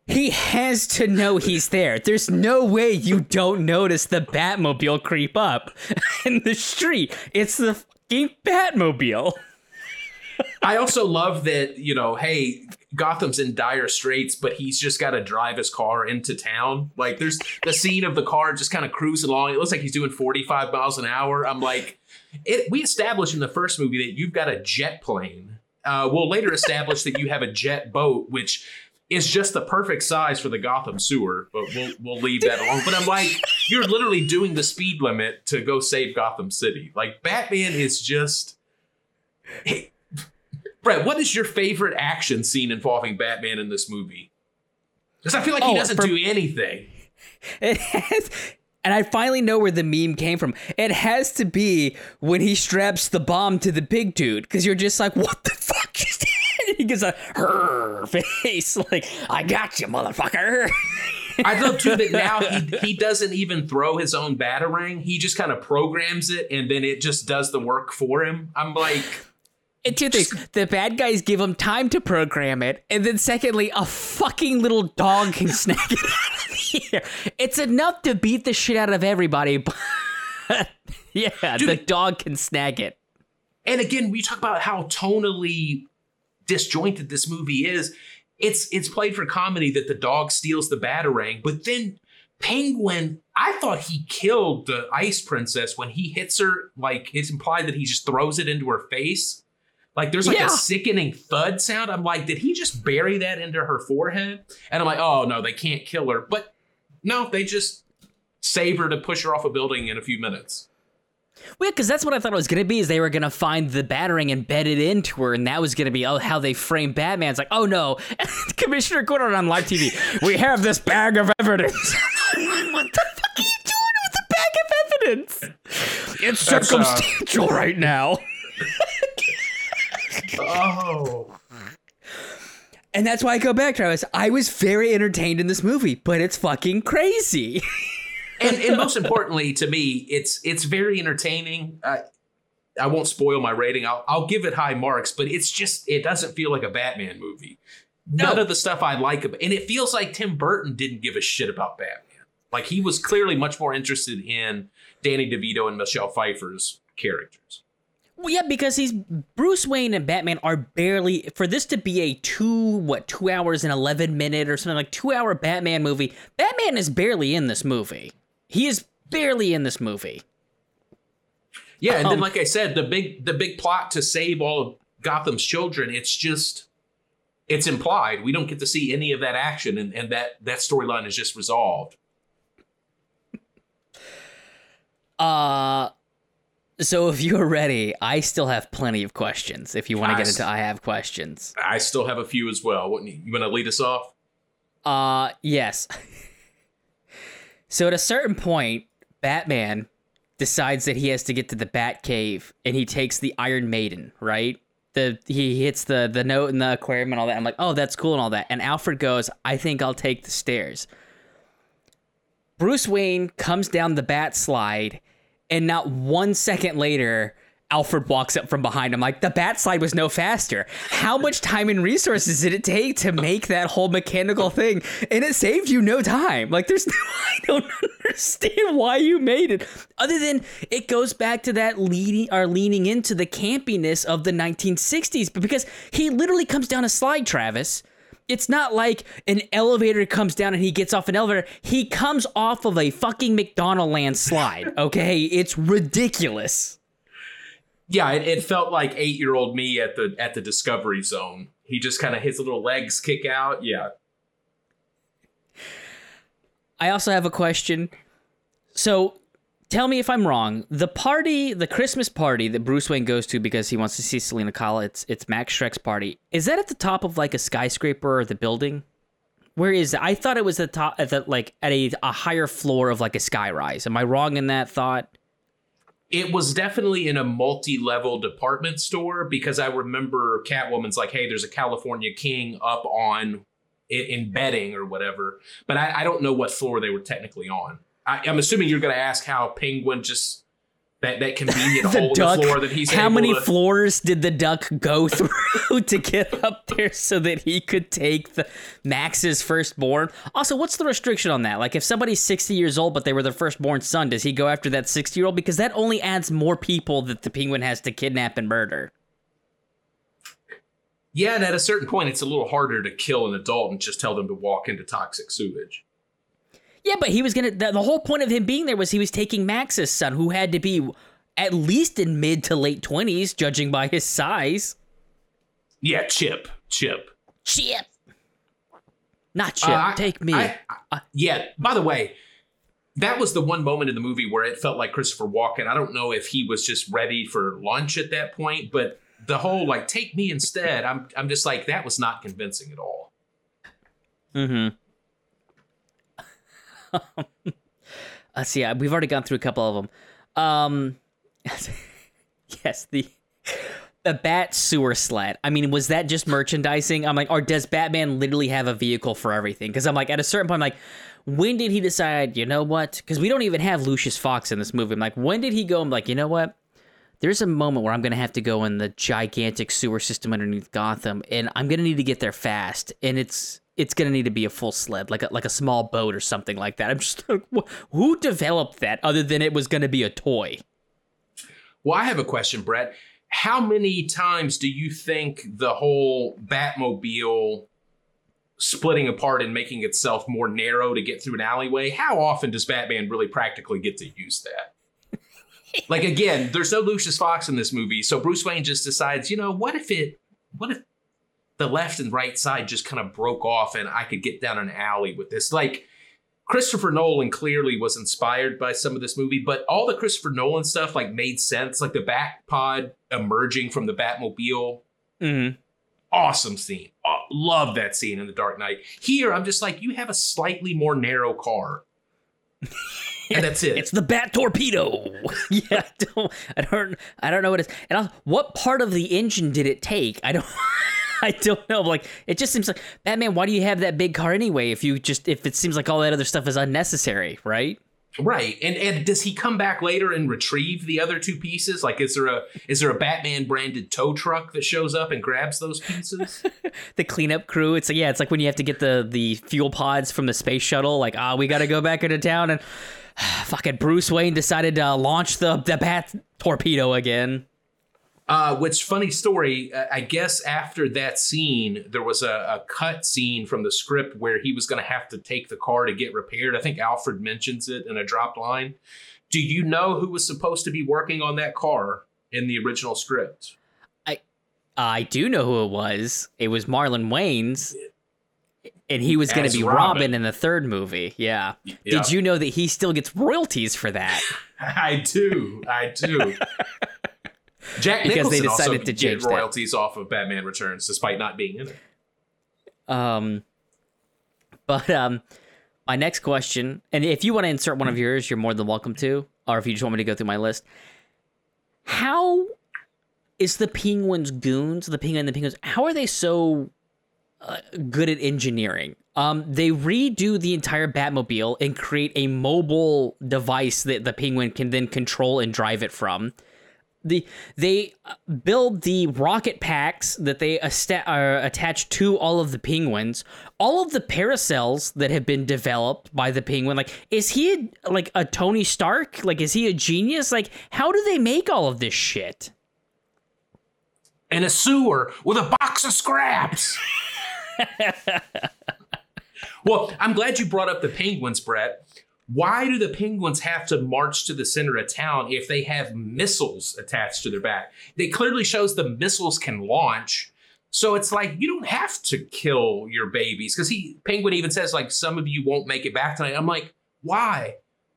he has to know he's there. There's no way you don't notice the Batmobile creep up in the street. It's the fucking Batmobile. I also love that, you know, hey, Gotham's in dire straits, but he's just got to drive his car into town. Like, there's the scene of the car just kind of cruising along. It looks like he's doing 45 miles an hour. I'm like, it, we established in the first movie that you've got a jet plane. Uh, we'll later establish that you have a jet boat, which is just the perfect size for the Gotham sewer, but we'll we'll leave that alone. But I'm like, you're literally doing the speed limit to go save Gotham City. Like Batman is just. Hey, Brett, what is your favorite action scene involving Batman in this movie? Because I feel like he oh, doesn't for, do anything. It has, and I finally know where the meme came from. It has to be when he straps the bomb to the big dude, because you're just like, what the fuck is? He gives a her face, like, I got you, motherfucker. I love too that now he, he doesn't even throw his own batarang. He just kind of programs it and then it just does the work for him. I'm like, and two things. The bad guys give him time to program it. And then secondly, a fucking little dog can snag it out of here. It's enough to beat the shit out of everybody. But yeah, Dude, the dog can snag it. And again, we talk about how tonally disjointed this movie is. It's it's played for comedy that the dog steals the batarang, but then Penguin, I thought he killed the ice princess when he hits her. Like it's implied that he just throws it into her face. Like there's like yeah. a sickening thud sound. I'm like, did he just bury that into her forehead? And I'm like, oh no, they can't kill her. But no, they just save her to push her off a building in a few minutes. Well, because that's what I thought it was going to be. Is they were going to find the batarang and bed it into her, and that was going to be oh, how they frame Batman. It's like, oh no, Commissioner Gordon on live TV. We have this bag of evidence. what the fuck are you doing with the bag of evidence? It's uh, circumstantial uh... right now oh. And that's why I go back, Travis. I was very entertained in this movie, but it's fucking crazy. and, and most importantly to me, it's it's very entertaining. Uh, I won't spoil my rating. I'll I'll give it high marks, but it's just it doesn't feel like a Batman movie. None No. of the stuff I like, ab- and it feels like Tim Burton didn't give a shit about Batman. Like he was clearly much more interested in Danny DeVito and Michelle Pfeiffer's characters. Well, yeah, because he's Bruce Wayne and Batman are barely for this to be a two what two hours and eleven minute or something like two hour Batman movie. Batman is barely in this movie. He is barely in this movie. Yeah, and Um, then like I said, the big the big plot to save all of Gotham's children, it's just it's implied. We don't get to see any of that action and, and that that storyline is just resolved. Uh so if you're ready, I still have plenty of questions. If you want to get into I have questions. I still have a few as well. What, you want to lead us off? Uh yes. so at a certain point, Batman decides that he has to get to the Bat Cave and he takes the Iron Maiden, right? The he hits the the note in the aquarium and all that. I'm like, "Oh, that's cool and all that." And Alfred goes, "I think I'll take the stairs." Bruce Wayne comes down the bat slide and not one second later Alfred walks up from behind him like the bat slide was no faster. How much time and resources did it take to make that whole mechanical thing? And it saved you no time. Like there's no I don't understand why you made it. Other than it goes back to that leading or leaning into the campiness of the 1960s, but because he literally comes down a slide, Travis. It's not like an elevator comes down and he gets off an elevator. He comes off of a fucking McDonaldland slide. Okay, it's ridiculous. Yeah, it, it felt like eight year old me at the at the Discovery Zone. He just kind of his little legs kick out. Yeah, I also have a question. So, tell me if I'm wrong. The party, the Christmas party that Bruce Wayne goes to because he wants to see Selina Kyle, it's it's Max Shreck's party. Is that at the top of like a skyscraper or the building? Where is it? I thought it was the top at the like at a, a higher floor of like a skyrise. Am I wrong in that thought? It was definitely in a multi level department store because I remember Catwoman's like, "Hey, there's a California King up on in, in bedding or whatever," but I, I don't know what floor they were technically on. I, I'm assuming you're going to ask how Penguin just that that convenient The hole duck. in the floor that he's How many to- floors did the duck go through to get up there so that he could take the Max's firstborn? Also, what's the restriction on that? Like, if somebody's 60 years old but they were their firstborn son, does he go after that 60 year old? Because that only adds more people that the penguin has to kidnap and murder. Yeah, and at a certain point, it's a little harder to kill an adult and just tell them to walk into toxic sewage. Yeah, but he was gonna. The, the whole point of him being there was he was taking Max's son, who had to be at least in mid to late 20s, judging by his size. Yeah, Chip, Chip. Chip. Not Chip. Uh, take me. I- I- yeah. By the way, that was the one moment in the movie where it felt like Christopher Walken. I don't know if he was just ready for lunch at that point, but the whole like "take me instead," I'm I'm just like that was not convincing at all. Mm-hmm. Let's see. uh, We've already gone through a couple of them. Um, yes, the the bat sewer sled. I mean, was that just merchandising? I'm like, or does Batman literally have a vehicle for everything? Because I'm like, at a certain point, I'm like, when did he decide? You know what? Because we don't even have Lucius Fox in this movie. I'm like, when did he go? I'm like, you know what? There's a moment where I'm gonna have to go in the gigantic sewer system underneath Gotham, and I'm gonna need to get there fast, and it's it's gonna need to be a full sled, like a, like a small boat or something like that. I'm just like, wh- who developed that other than it was gonna be a toy? Well, I have a question, Brett. How many times do you think the whole Batmobile splitting apart and making itself more narrow to get through an alleyway? How often does Batman really practically get to use that? like again, there's no Lucius Fox in this movie, so Bruce Wayne just decides, you know, what if it what if the left and right side just kind of broke off and I could get down an alley with this? Like Christopher Nolan clearly was inspired by some of this movie, but all the Christopher Nolan stuff like made sense, like the Bat Pod emerging from the Batmobile. Mm-hmm. Awesome scene. Oh, love that scene in The Dark Knight. Here, I'm just like, you have a slightly more narrow car. and that's it. It's the bat torpedo. yeah, I don't, I don't, I don't know what it is. And also, what part of the engine did it take? I don't, I don't know. Like, it just seems like Batman. Why do you have that big car anyway? If you just, if it seems like all that other stuff is unnecessary, right? Right. And and does he come back later and retrieve the other two pieces? Like is there a is there a Batman branded tow truck that shows up and grabs those pieces? the cleanup crew. It's like yeah, it's like when you have to get the the fuel pods from the space shuttle. Like, ah, oh, we got to go back into town, and fucking Bruce Wayne decided to launch the the bat torpedo again. Uh, which funny story? Uh, I guess after that scene, there was a, a cut scene from the script where he was going to have to take the car to get repaired. I think Alfred mentions it in a dropped line. Do you know who was supposed to be working on that car in the original script? I I do know who it was. It was Marlon Wayans. And he was going to be Robin. Robin. in the third movie. Yeah. yeah. Did you know that he still gets royalties for that? I do. I do. Jack because Nicholson they decided to get royalties that. off of Batman Returns, despite not being in it. Um, but um, my next question, and if you want to insert one of yours, you're more than welcome to, or if you just want me to go through my list. How is the Penguins goons, the Penguin and the Penguins, how are they so uh, good at engineering? Um, they redo the entire Batmobile and create a mobile device that the Penguin can then control and drive it from the they uh, build the rocket packs that they are attached to all of the penguins. All of the parasols that have been developed by the penguin like is he a, like a tony stark? Like is he a genius? Like how do they make all of this shit? In a sewer with a box of scraps. Well i'm glad you brought up the penguins brett why do the penguins have to march to the center of town if they have missiles attached to their back? It clearly shows the missiles can launch. So it's like you don't have to kill your babies because he penguin even says like some of you won't make it back tonight. I'm like, why?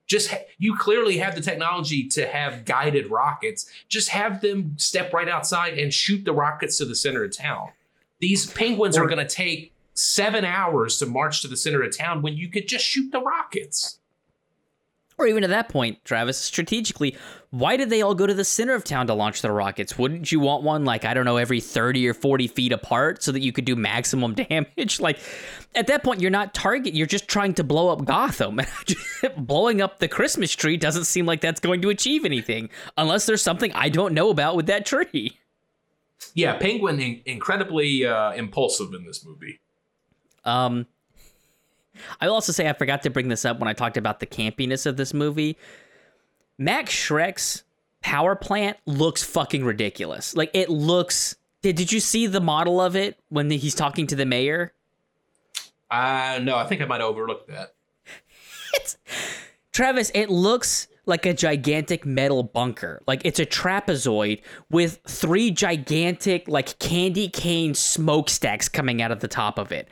Just ha- you clearly have the technology to have guided rockets. Just have them step right outside and shoot the rockets to the center of town. These penguins or- are going to take seven hours to march to the center of town when you could just shoot the rockets. Or even at that point, Travis, strategically, why did they all go to the center of town to launch their rockets? Wouldn't you want one like, I don't know, every 30 or 40 feet apart so that you could do maximum damage? Like, at that point, you're not target, you're just trying to blow up Gotham. Blowing up the Christmas tree doesn't seem like that's going to achieve anything, unless there's something I don't know about with that tree. Yeah, Penguin in- incredibly uh, impulsive in this movie. Um, I will also say I forgot to bring this up when I talked about the campiness of this movie. Max Shreck's power plant looks fucking ridiculous. Like it looks. Did Did you see the model of it when the, he's talking to the mayor? Uh no, I think I might overlook that. it's Travis. It looks like a gigantic metal bunker. Like it's a trapezoid with three gigantic like candy cane smokestacks coming out of the top of it.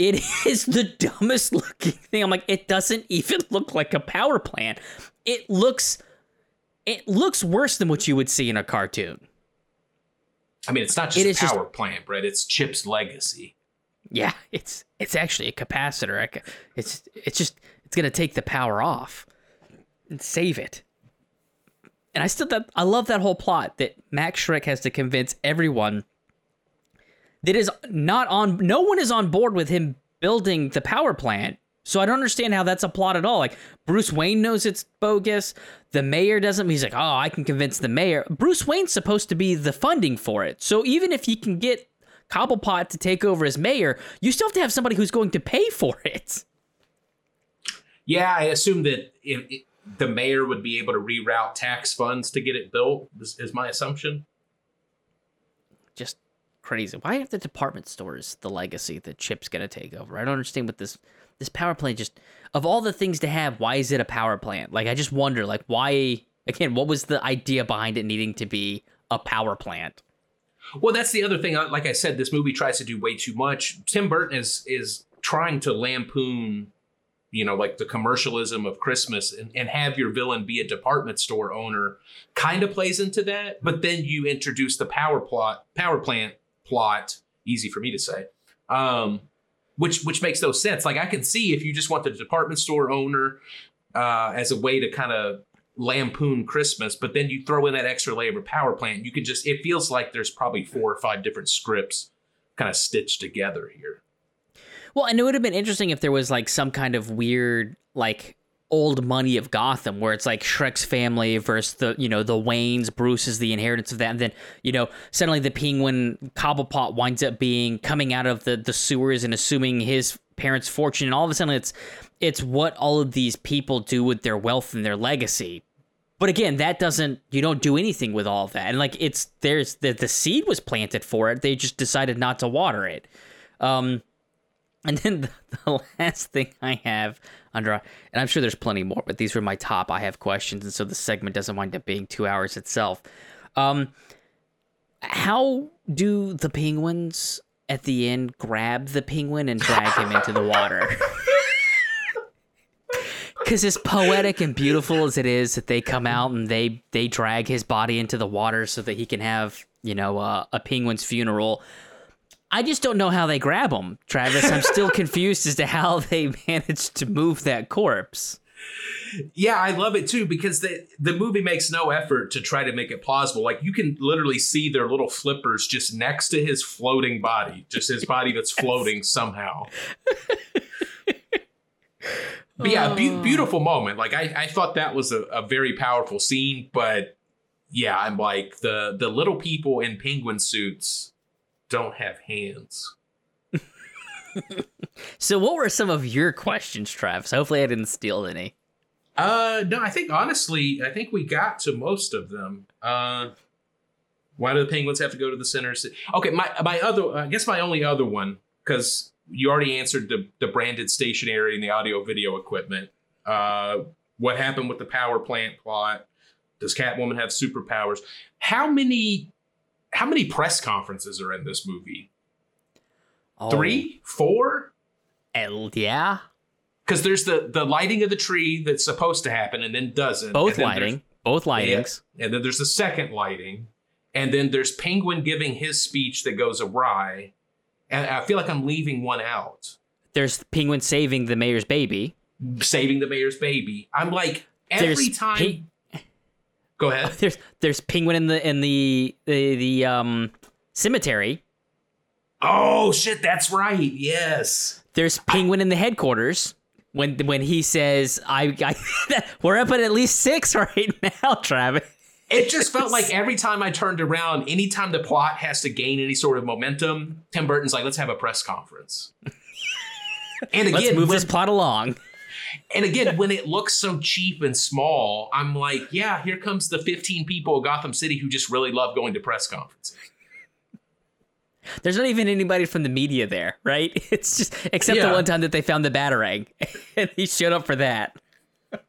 It is the dumbest looking thing. I'm like, it doesn't even look like a power plant. It looks it looks worse than what you would see in a cartoon. I mean, it's not just it a power just, plant, Brett. It's Chip's legacy. Yeah, it's it's actually a capacitor. It's it's just it's gonna take the power off and save it. And I still that I love that whole plot that Max Shreck has to convince everyone that is not on no one is on board with him building the power plant. So I don't understand how that's a plot at all. Like Bruce Wayne knows it's bogus. The mayor doesn't. He's like, oh, I can convince the mayor. Bruce Wayne's supposed to be the funding for it. So even if he can get Cobblepot to take over as mayor, you still have to have somebody who's going to pay for it. Yeah, I assume that if, if the mayor would be able to reroute tax funds to get it built. Is, is my assumption. Crazy. Why have the department stores the legacy that Chip's gonna take over? I don't understand what this this power plant just of all the things to have, why is it a power plant? Like I just wonder, like why again, what was the idea behind it needing to be a power plant? Well, that's the other thing. Like I said, this movie tries to do way too much. Tim Burton is is trying to lampoon, you know, like the commercialism of Christmas and, and have your villain be a department store owner. Kind of plays into that, but then you introduce the power plot, power plant plot. Easy for me to say. Um, which which makes no sense. Like I can see if you just want the department store owner uh, as a way to kind of lampoon Christmas, but then you throw in that extra layer of power plant, you can just it feels like there's probably four or five different scripts kind of stitched together here. Well, and it would have been interesting if there was like some kind of weird like old money of Gotham, where it's like Shreck's family versus the you know the Waynes, Bruce is the inheritance of that, and then you know suddenly the Penguin Cobblepot winds up being coming out of the the sewers and assuming his parents' fortune, and all of a sudden it's it's what all of these people do with their wealth and their legacy. But again, that doesn't you don't do anything with all of that, and like it's there's the the seed was planted for it, they just decided not to water it. Um, and then the, the last thing I have under, and I'm sure there's plenty more, but these were my top. I have questions, and so the segment doesn't wind up being two hours itself. Um, how do the penguins at the end grab the penguin and drag him into the water? Because as poetic and beautiful as it is that they come out and they they drag his body into the water so that he can have you know uh, a penguin's funeral I just don't know how they grab him, Travis. I'm still confused as to how they managed to move that corpse. Yeah, I love it too because the the movie makes no effort to try to make it plausible. Like you can literally see their little flippers just next to his floating body, just his body that's floating somehow. but yeah, be- oh. beautiful moment. Like I, I thought that was a, a very powerful scene, but yeah, I'm like the the little people in penguin suits don't have hands. so what were some of your questions, Travis? Hopefully I didn't steal any. Uh no, I think honestly, I think we got to most of them. Uh why do the penguins have to go to the center city? Okay, my my other I guess my only other one, because you already answered the the branded stationery and the audio video equipment. Uh what happened with the power plant plot? Does Catwoman have superpowers? How many how many press conferences are in this movie? Oh. Three, four? L, yeah. Because there's the the lighting of the tree that's supposed to happen and then doesn't. Both then lighting. Both lightings. Yeah, and then there's the second lighting. And then there's Penguin giving his speech that goes awry. And I feel like I'm leaving one out. There's Penguin saving the mayor's baby. Saving the mayor's baby. I'm like, every there's time. Go ahead. there's there's penguin in the in the the, the um cemetery. Oh shit, that's right. Yes. There's penguin I, in the headquarters when when he says I, I we're up at at least 6 right now, Travis. It just felt like every time I turned around, anytime the plot has to gain any sort of momentum, Tim Burton's like, let's have a press conference. And again, let's move when, this plot along. And again, when it looks so cheap and small, I'm like, yeah, here comes the 15 people of Gotham City who just really love going to press conferences. There's not even anybody from the media there, right? It's just except yeah. the one time that they found the batarang, and he showed up for that. but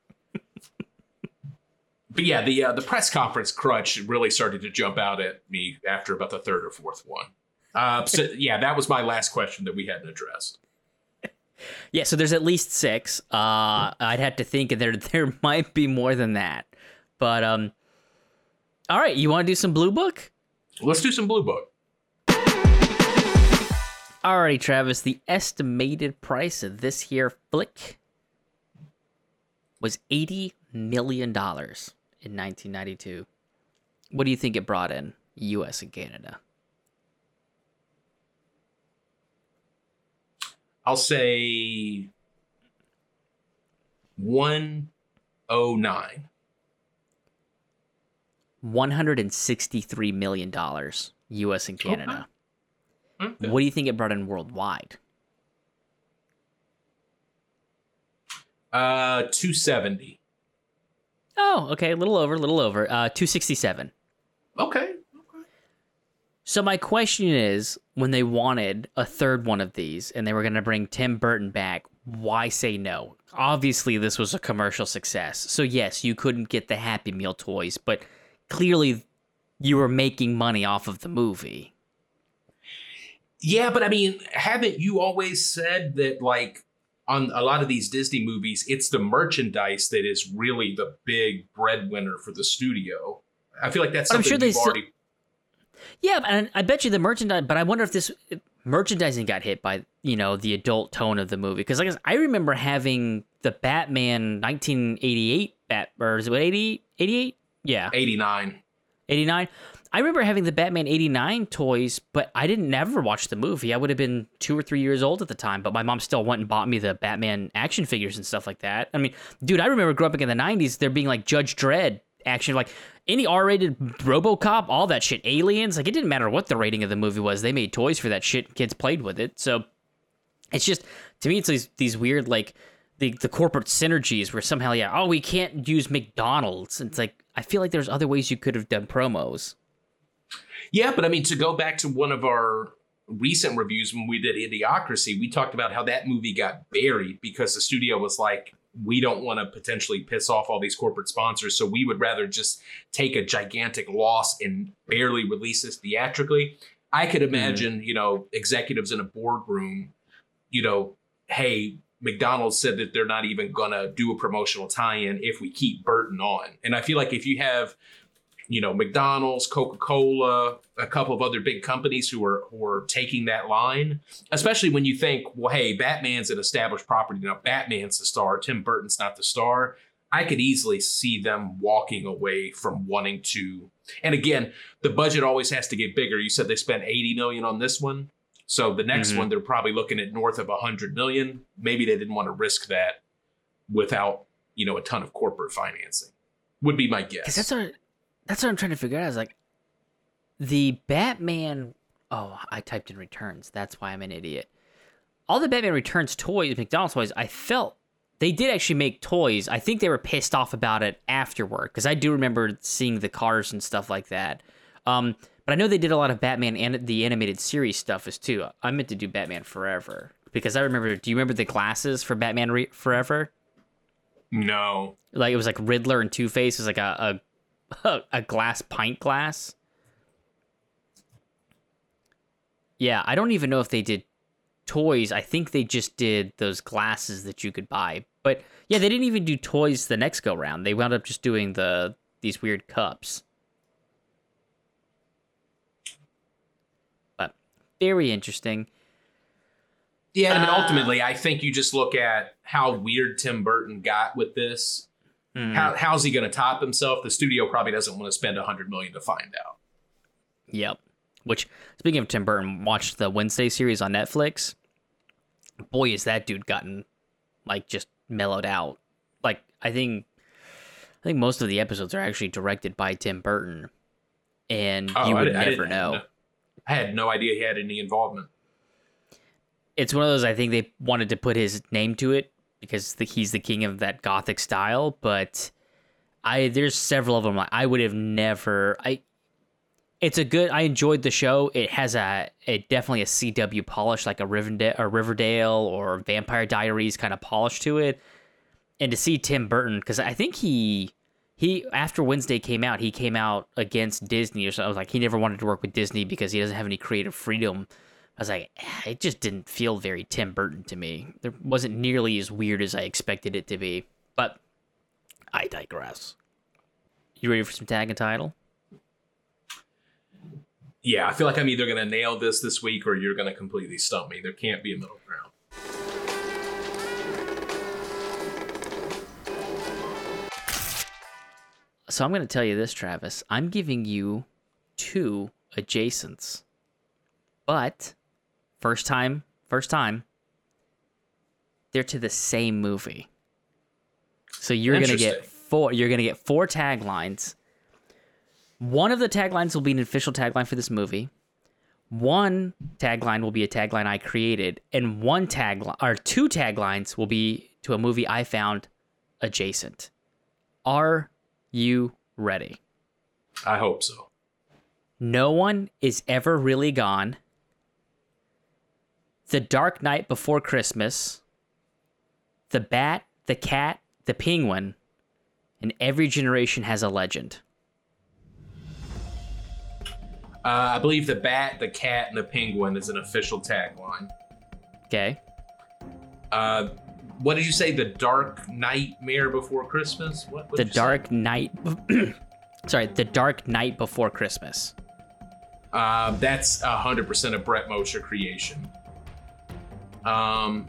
yeah, the uh, the press conference crutch really started to jump out at me after about the third or fourth one. Uh, so yeah, that was my last question that we hadn't addressed. Yeah, so there's at least six. Uh, I'd have to think there there might be more than that, but um, all right, you want to do some blue book? Let's do some blue book. Alrighty, Travis. The estimated price of this here flick was eighty million dollars in 1992. What do you think it brought in, U.S. and Canada? I'll say 109. $163 million US and Canada. Okay. Okay. What do you think it brought in worldwide? Uh 270. Oh, okay, a little over, a little over. Uh 267. Okay. So my question is, when they wanted a third one of these and they were going to bring Tim Burton back, why say no? Obviously, this was a commercial success. So yes, you couldn't get the Happy Meal toys, but clearly you were making money off of the movie. Yeah, but I mean, haven't you always said that like on a lot of these Disney movies, it's the merchandise that is really the big breadwinner for the studio. I feel like that's something I'm sure they already yeah, and I bet you the merchandise. But I wonder if this merchandising got hit by you know the adult tone of the movie because like I remember having the Batman 1988 Bat or is it 80 88? Yeah, 89. 89. I remember having the Batman 89 toys, but I didn't never watch the movie. I would have been two or three years old at the time, but my mom still went and bought me the Batman action figures and stuff like that. I mean, dude, I remember growing up in the 90s, there being like Judge Dredd action, like any R rated Robocop, all that shit, aliens. Like, it didn't matter what the rating of the movie was, they made toys for that shit. Kids played with it. So it's just, to me, it's these, these weird, like, the, the corporate synergies where somehow, yeah, oh, we can't use McDonald's. It's like, I feel like there's other ways you could have done promos. Yeah, but I mean, to go back to one of our recent reviews when we did Idiocracy, we talked about how that movie got buried because the studio was like, we don't want to potentially piss off all these corporate sponsors. So we would rather just take a gigantic loss and barely release this theatrically. I could mm-hmm. imagine, mm-hmm. you know, executives in a boardroom, you know, hey, McDonald's said that they're not even going to do a promotional tie in if we keep Burton on. And I feel like if you have you know McDonald's, Coca Cola, a couple of other big companies who are who are taking that line. Especially when you think, well, hey, Batman's an established property now. Batman's the star. Tim Burton's not the star. I could easily see them walking away from wanting to. And again, the budget always has to get bigger. You said they spent 80 million on this one. So the next mm-hmm. one, they're probably looking at north of 100 million. Maybe they didn't want to risk that without, you know, a ton of corporate financing. Would be my guess. That's a that's what I'm trying to figure out. I was like the Batman. Oh, I typed in returns. That's why I'm an idiot. All the Batman Returns toys, McDonald's toys, I felt they did actually make toys. I think they were pissed off about it afterward because I do remember seeing the cars and stuff like that. Um, but I know they did a lot of Batman and the animated series stuff as too. I meant to do Batman Forever because I remember. Do you remember the glasses for Batman Re- Forever? No. Like it was like Riddler and Two Face. It was like a, a glass pint glass. Yeah, I don't even know if they did toys. I think they just did those glasses that you could buy. But yeah, they didn't even do toys the next go round. They wound up just doing the these weird cups. But very interesting. Yeah, I mean, uh, ultimately, I think you just look at how weird Tim Burton got with this Mm. How, how's he going to top himself? The studio probably doesn't want to spend a hundred million to find out. Yep. Which, speaking of Tim Burton, watched the Wednesday series on Netflix. Boy, is that dude gotten like just mellowed out. Like I think, I think most of the episodes are actually directed by Tim Burton, and oh, you would I, never I know. I had no idea he had any involvement. It's one of those I think they wanted to put his name to it because the, he's the king of that gothic style. But I there's several of them. I would have never. I it's a good. I enjoyed the show. It has a, a definitely a CW polish, like a Riverdale or Riverdale or Vampire Diaries kind of polish to it. And to see Tim Burton, because I think he he after Wednesday came out, he came out against Disney or something. I was like, he never wanted to work with Disney because he doesn't have any creative freedom I was like, eh, it just didn't feel very Tim Burton to me. There wasn't nearly as weird as I expected it to be. But I digress. You ready for some tag and title? Yeah, I feel like I'm either going to nail this this week or you're going to completely stump me. There can't be a middle ground. So I'm going to tell you this, Travis. I'm giving you two adjacents. But First time, first time. They're to the same movie. So you're gonna get four. You're gonna get four taglines. One of the taglines will be an official tagline for this movie. One tagline will be a tagline I created, and one tagline or two taglines will be to a movie I found adjacent. Are you ready? I hope so. No one is ever really gone. The Dark Knight Before Christmas, The Bat, The Cat, The Penguin, and every generation has a legend. Uh, I believe the bat, the cat, and the penguin is an official tagline. Okay. Uh, what did you say? The Dark Nightmare Before Christmas? What? the Dark say? Night. Sorry, The Dark Knight Before Christmas. Uh, that's hundred percent a Brett Mosher creation. Um,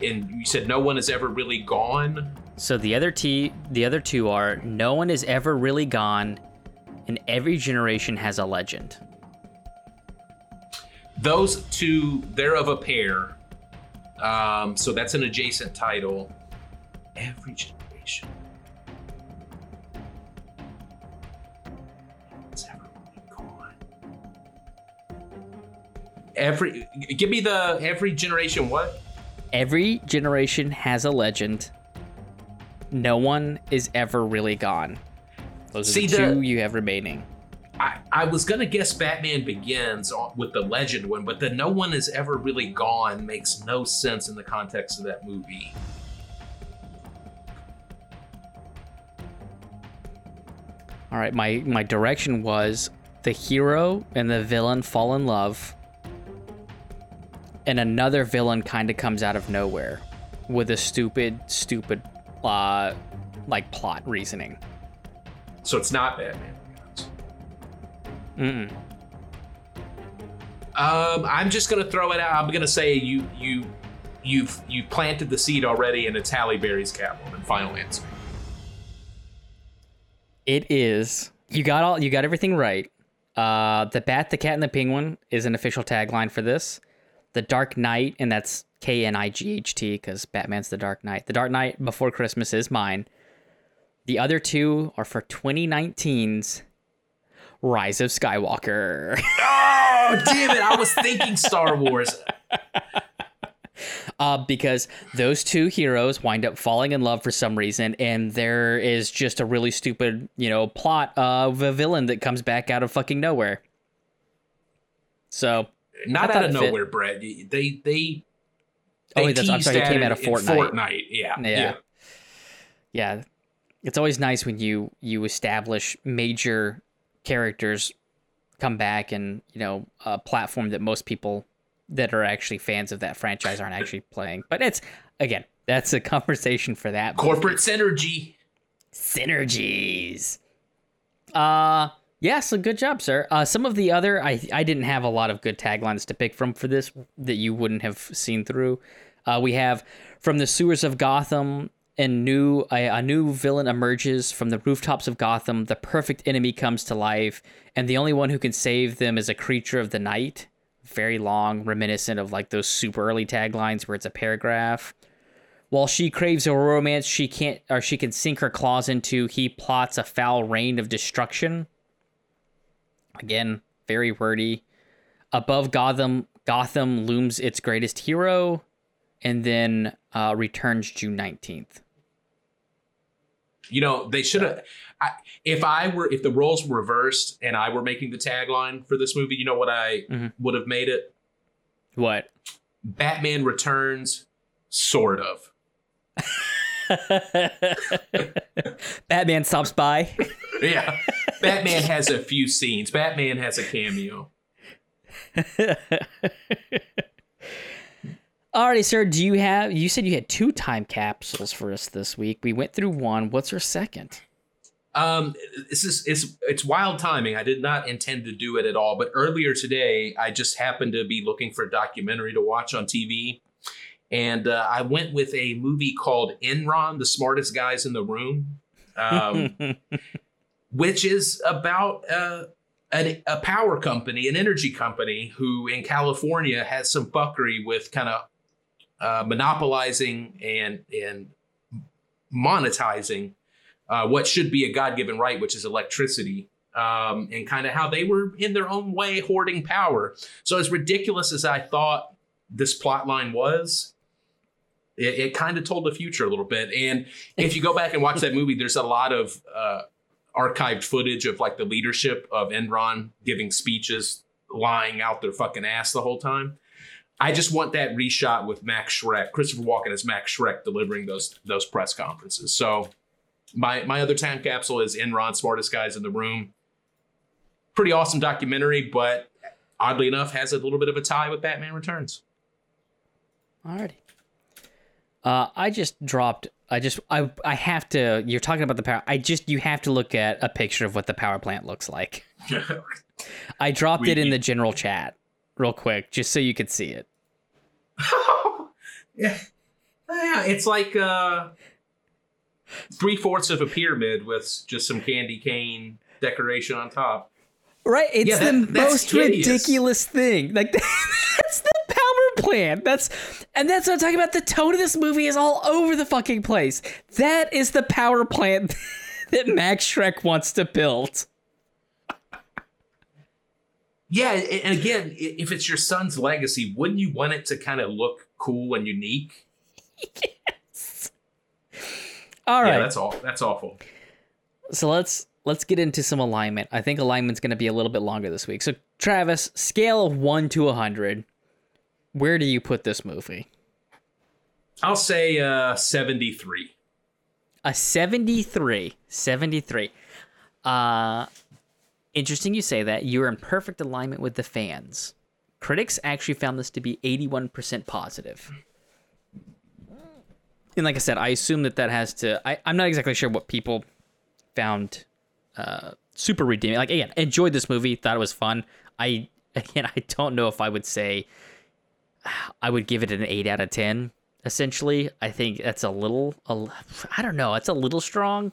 and you said no one has ever really gone. So the other t the other two are no one has ever really gone, and every generation has a legend. Those two, they're of a pair. Um, so that's an adjacent title. Every generation. Every give me the every generation what? Every generation has a legend. No one is ever really gone. Those are See, the the- two you have remaining. I, I was gonna guess Batman Begins with the legend one, but the no one is ever really gone makes no sense in the context of that movie. All right, my my direction was the hero and the villain fall in love, and another villain kind of comes out of nowhere with a stupid, stupid, uh, like plot reasoning. So it's not Batman. Mm-mm. Um, I'm just gonna throw it out. I'm gonna say you you you've you planted the seed already, and it's Halle Berry's Catwoman. Final answer. It is. You got all. You got everything right. Uh, the bat, the cat, and the penguin is an official tagline for this. The Dark Knight, and that's K N I G H T because Batman's the Dark Knight. The Dark Knight Before Christmas is mine. The other two are for 2019's Rise of Skywalker. Oh damn it! I was thinking Star Wars. uh, because those two heroes wind up falling in love for some reason, and there is just a really stupid, you know, plot of a villain that comes back out of fucking nowhere. So, Not out of fit. nowhere, Brett. They they. Oh, they that's- I'm sorry, it came out of Fortnite. Fortnite, yeah, Yeah. yeah. yeah, it's always nice when you you establish major characters come back and you know a platform that most people that are actually fans of that franchise aren't actually playing. But it's again, that's a conversation for that. Corporate synergy. synergies. Uh yeah, so good job, sir. Uh some of the other I I didn't have a lot of good taglines to pick from for this that you wouldn't have seen through. Uh we have from the sewers of Gotham and new a, a new villain emerges from the rooftops of Gotham. The perfect enemy comes to life, and the only one who can save them is a creature of the night. Very long, reminiscent of like those super early taglines where it's a paragraph. While she craves a romance she can't or she can sink her claws into, he plots a foul reign of destruction. Again, very wordy. Above Gotham, Gotham looms its greatest hero, and then uh, returns June nineteenth. You know, they should have. If I were, if the roles were reversed and I were making the tagline for this movie, you know what I Mhm. would have made it? What? Batman Returns, sort of. Batman stops by. Yeah. Batman has a few scenes. Batman has a cameo. Alrighty, sir. Do you have? You said you had two time capsules for us this week. We went through one. What's your second? Um, this is it's it's wild timing. I did not intend to do it at all, but earlier today, I just happened to be looking for a documentary to watch on TV, and uh, I went with a movie called Enron: The Smartest Guys in the Room, um, which is about uh, a, a power company, an energy company, who in California has some fuckery with kind of uh, monopolizing and and monetizing uh, what should be a God-given right, which is electricity, um, and kind of how they were in their own way hoarding power. So as ridiculous as I thought this plot line was, it, it kind of told the future a little bit. And if you go back and watch that movie, there's a lot of uh, archived footage of like the leadership of Enron giving speeches, lying out their fucking ass the whole time. I just want that reshot with Max Shreck, Christopher Walken as Max Shreck delivering those those press conferences. So my my other time capsule is Enron, smartest guys in the room. Pretty awesome documentary, but oddly enough, has a little bit of a tie with Batman Returns. Alrighty. Uh, I just dropped. I just. I. I have to. You're talking about the power. I just. You have to look at a picture of what the power plant looks like. I dropped We- it in the general chat real quick, just so you could see it. yeah, yeah, it's like uh, three fourths of a pyramid with just some candy cane decoration on top. Right? It's Yeah, the that- that's most hideous. ridiculous thing. Like that's the plant. That's and that's what I'm talking about. The tone of this movie is all over the fucking place. That is the power plant that Max Shreck wants to build. Yeah, and again, if it's your son's legacy, wouldn't you want it to kind of look cool and unique? yes. All right. Yeah, that's all. That's awful. so let's let's get into some alignment. I think alignment's going to be a little bit longer this week. So Travis, scale of 1 to 100, where do you put this movie? I'll say uh, 73. A 73. 73. Uh interesting you say that. You're in perfect alignment with the fans. Critics actually found this to be 81% positive. And like I said, I assume that that has to. I, I'm not exactly sure what people found uh, super redeeming. Like, again, enjoyed this movie, thought it was fun. I, again, I don't know if I would say I would give it an 8 out of 10 essentially. I think that's a little, a, I don't know, it's a little strong.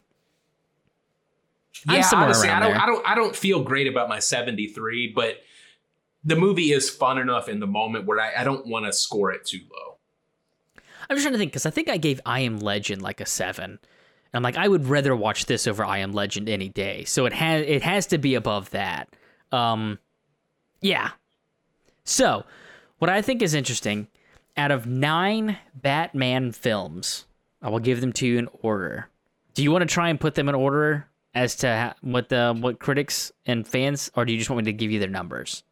Yeah, honestly, I don't, there. I don't, I don't feel great about my 73, but the movie is fun enough in the moment where I, I don't want to score it too low. I'm just trying to think because I think I gave I Am Legend like a seven. And I'm like, I would rather watch this over I Am Legend any day. So it has it has to be above that. Um, yeah. So, what I think is interesting, out of nine Batman films, I will give them to you in order. Do you want to try and put them in order as to ha- what the what critics and fans, or do you just want me to give you their numbers?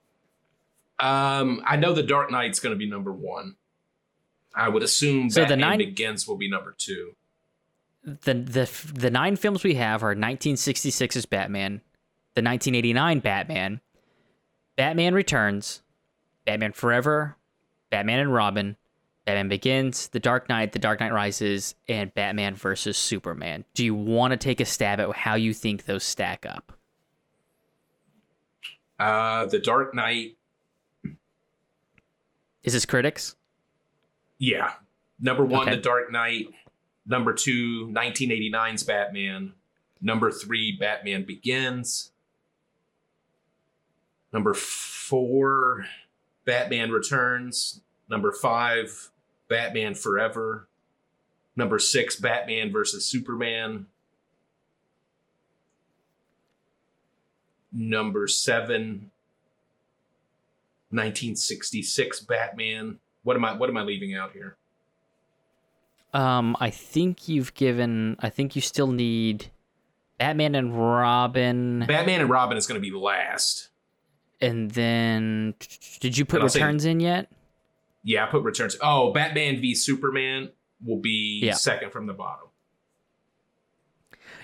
Um, I know The Dark Knight's going to be number one. I would assume So the nine- Begins will be number two. the the the nine films we have are 1966's Batman, the 1989 Batman, Batman Returns, Batman Forever, Batman and Robin, Batman Begins, The Dark Knight, The Dark Knight Rises, and Batman versus Superman. Do you want to take a stab at how you think those stack up? Uh, The Dark Knight, Is this critics? yeah. Number one, Okay. The Dark Knight. Number two, 1989's Batman. Number three, Batman Begins. Number four, Batman Returns. Number five, Batman Forever. Number six, Batman versus Superman. Number seven, 1966 Batman. What am I what am I leaving out here? Um, I think you've given. I think you still need Batman and Robin, Batman and Robin is going to be last. And then did you put I'll say- Returns in yet? Yeah, I put Returns. Oh, Batman v Superman will be Yeah. second from the bottom.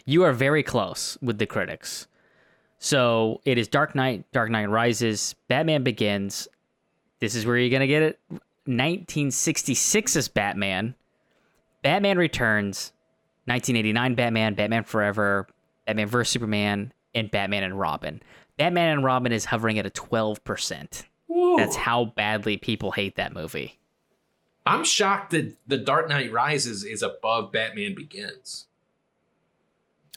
You are very close with the critics. So it is Dark Knight, Dark Knight Rises, Batman Begins. This is where you're gonna get it. 1966's Batman, Batman Returns, 1989 Batman, Batman Forever, Batman vs Superman, and Batman and Robin. Batman and Robin is hovering at a 12%. That's how badly people hate that movie. I'm shocked that The Dark Knight Rises is above Batman Begins.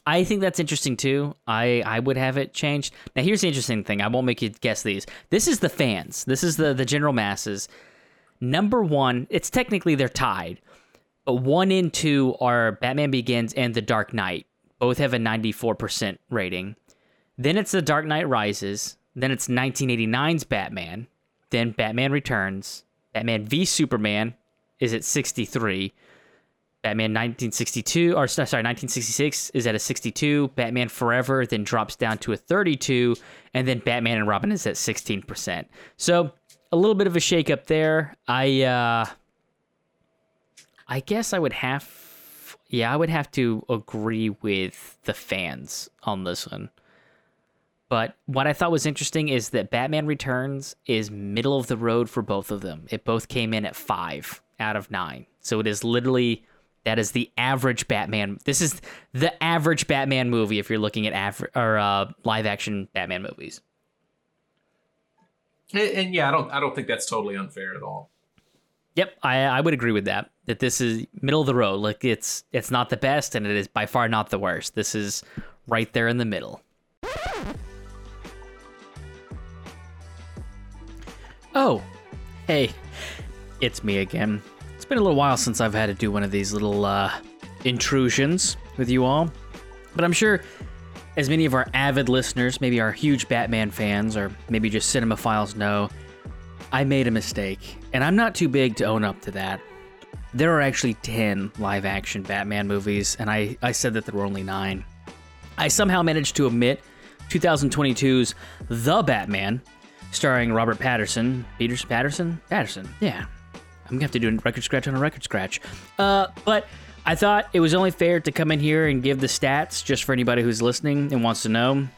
I think that's interesting too. I I would have it changed. Now here's the interesting thing. I won't make you guess these. This is the fans. This is the the general masses. Number one, it's technically they're tied, but one and two are Batman Begins and The Dark Knight. Both have a 94% rating. Then it's The Dark Knight Rises. Then it's 1989's Batman. Then Batman Returns. Batman v Superman is at 63. Batman 1962, or sorry, 1966 is at a 62. Batman Forever then drops down to a 32, and then Batman and Robin is at 16%. So a little bit of a shakeup there. I, uh, I guess I would have, yeah, I would have to agree with the fans on this one. But what I thought was interesting is that Batman Returns is middle of the road for both of them. It both came in at five out of nine. So it is literally that is the average Batman. This is the average Batman movie if you're looking at aver- or uh, live action Batman movies. And, and yeah, I don't I don't think that's totally unfair at all. Yep, I I would agree with that. That this is middle of the road. Like it's it's not the best and it is by far not the worst. This is right there in the middle. Oh, hey, it's me again. It's been a little while since I've had to do one of these little uh, intrusions with you all, but I'm sure as many of our avid listeners, maybe our huge Batman fans, or maybe just cinemaphiles know, I made a mistake, and I'm not too big to own up to that. There are actually 10 live action Batman movies, and I, I said that there were only 9. I somehow managed to omit 2022's The Batman, starring Robert Patterson. Peters Patterson? Patterson, yeah. I'm gonna have to do a record scratch on a record scratch. Uh, but I thought it was only fair to come in here and give the stats just for anybody who's listening and wants to know.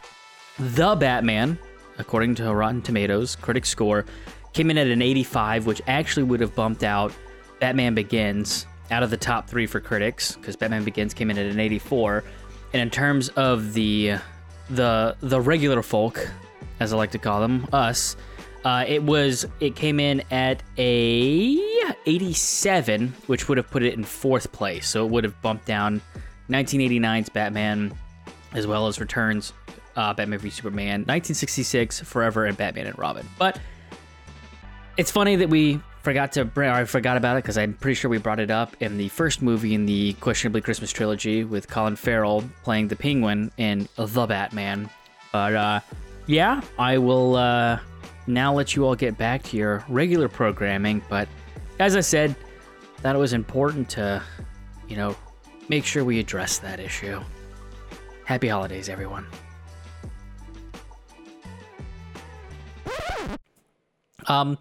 The Batman, according to Rotten Tomatoes critic score, came in at an 85, which actually would have bumped out Batman Begins out of the top three for critics because Batman Begins came in at an 84. And in terms of the the the regular folk, as I like to call them, us, uh, it was it came in at a 87, which would have put it in fourth place. So it would have bumped down 1989's Batman, as well as Returns, uh, Batman v Superman, 1966, Forever, and Batman and Robin. But it's funny that we forgot to bring, or I forgot about it because I'm pretty sure we brought it up in the first movie in the questionably Christmas trilogy with Colin Farrell playing the Penguin in The Batman. But uh, yeah, I will uh, now let you all get back to your regular programming. But as I said, that it was important to, you know, make sure we address that issue. Happy holidays, everyone. Um,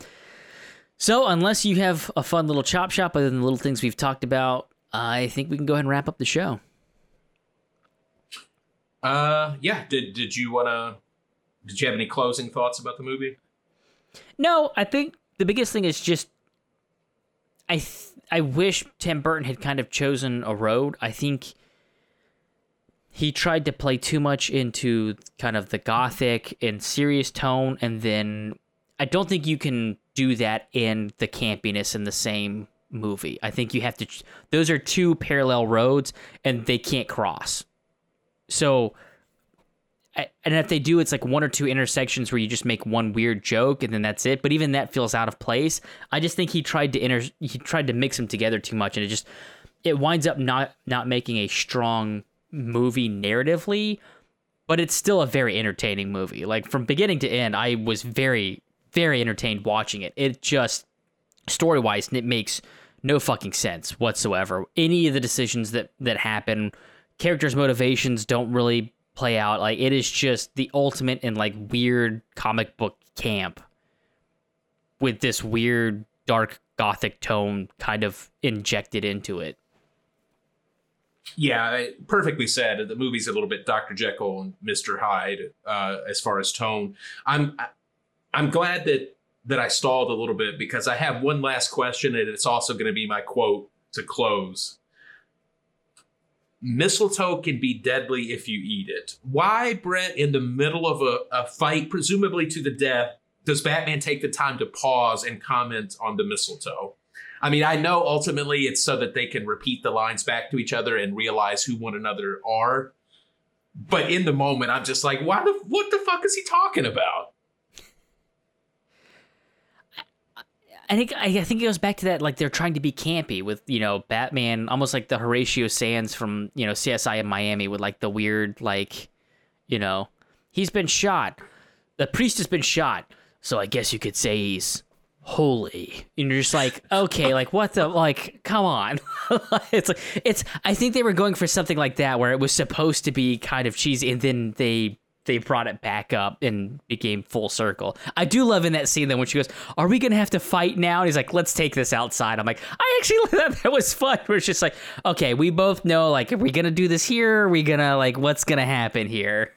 so unless you have a fun little chop shop other than the little things we've talked about, I think we can go ahead and wrap up the show. Uh, yeah. Did did you wanna? Did you have any closing thoughts about the movie? No, I think the biggest thing is just I th- I wish Tim Burton had kind of chosen a road. I think he tried to play too much into kind of the gothic and serious tone and then I don't think you can do that in the campiness in the same movie. I think you have to those are two parallel roads and they can't cross. So and if they do, it's like one or two intersections where you just make one weird joke and then that's it. But even that feels out of place. I just think he tried to inter he tried to mix them together too much, and it just it winds up not not making a strong movie narratively. But it's still a very entertaining movie. Like from beginning to end, I was very very entertained watching it. It just story wise, it makes no fucking sense whatsoever. Any of the decisions that that happen, characters' motivations don't really play out. Like it is just the ultimate in like weird comic book camp with this weird dark gothic tone kind of injected into it. Yeah, perfectly said. The movie's a little bit Dr. Jekyll and Mr. Hyde uh, as far as tone. I'm I'm glad that that I stalled a little bit because I have one last question and it's also going to be my quote to close mistletoe can be deadly if you eat it. Why, Brett, in the middle of a, a, fight, presumably to the death, does Batman take the time to pause and comment on the mistletoe? I mean, I know ultimately it's so that they can repeat the lines back to each other and realize who one another are. But in the moment, I'm just like, why the what the fuck is he talking about? I think I think it goes back to that like they're trying to be campy with you know Batman, almost like the Horatio Sands from you know CSI in Miami with like the weird like, you know, he's been shot, the priest has been shot, so I guess you could say he's holy. And you're just like, okay, like what the like, come on. it's like it's I think they were going for something like that where it was supposed to be kind of cheesy and then they they brought it back up and became full circle. I do love in that scene then when she goes, "Are we gonna have to fight now?" And he's like, "Let's take this outside." I'm like, I actually thought that was fun. Where it's just like, okay, we both know like, are we gonna do this here? Are we gonna like, what's gonna happen here?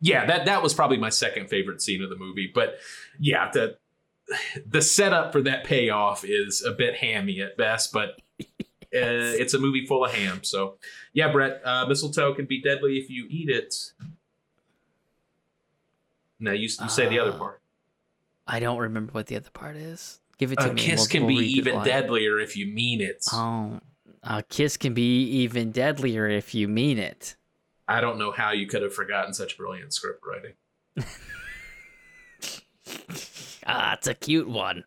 Yeah, that that was probably my second favorite scene of the movie. But yeah, the the setup for that payoff is a bit hammy at best, but. Uh, it's a movie full of ham. So, yeah, Brett, uh, mistletoe can be deadly if you eat it. Now you, you say uh, the other uh, part. I don't remember what the other part is. Give it to a me. A kiss we'll, can we'll be even deadlier if you mean it. Oh, a kiss can be even deadlier if you mean it. I don't know how you could have forgotten such brilliant script writing. ah, it's a cute one.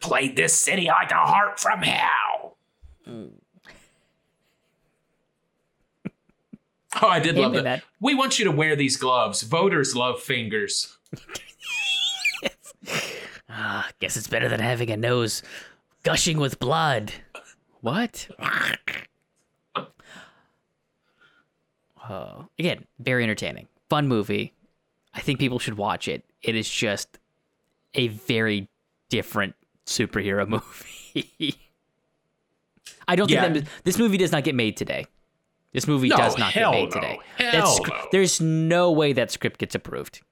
Played this city like a heart from hell. Oh, I did Hand love that. that. We want you to wear these gloves. Voters love fingers. Ah, guess it's better than having a nose gushing with blood. What? Oh, again, very entertaining. Fun movie. I think people should watch it. It is just a very different superhero movie. I don't Yeah. think that this movie does not get made today. This movie No, does not get made no. today. Hell no. There's no way that script gets approved.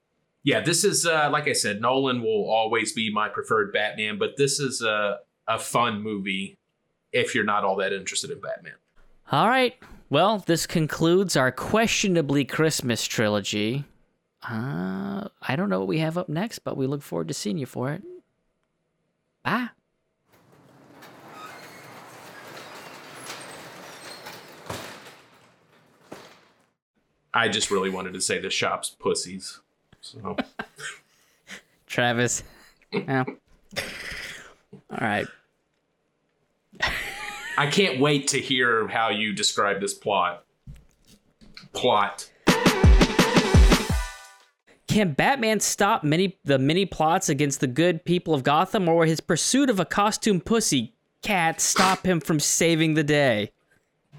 Yeah, this is uh, like I said, Nolan will always be my preferred Batman, but this is a a fun movie if you're not all that interested in Batman. All right. Well, this concludes our questionably Christmas trilogy. Uh, I don't know what we have up next, but we look forward to seeing you for it. Bye. I just really wanted to say the shop's pussies. So Travis. Yeah. All right. I can't wait to hear how you describe this plot. Plot. Can Batman stop many the many plots against the good people of Gotham, or will his pursuit of a costume pussy cat stop him from saving the day?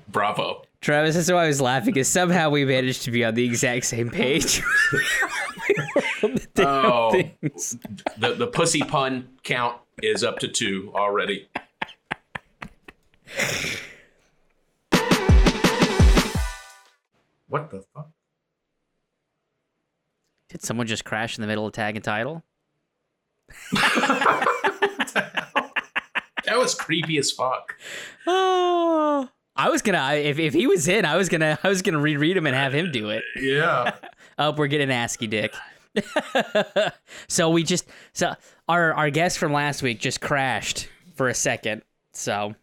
Bravo. Travis, that's why I was laughing, is somehow we managed to be on the exact same page. The Oh. things. The the pussy pun count is up to two already. What the fuck? Did someone just crash in the middle of tag and title? That was creepy as fuck. Oh, I was gonna if if he was in, I was gonna I was gonna reread him and have him do it. Yeah. Oh, we're getting ASCII dick. so we just so our our guest from last week just crashed for a second. So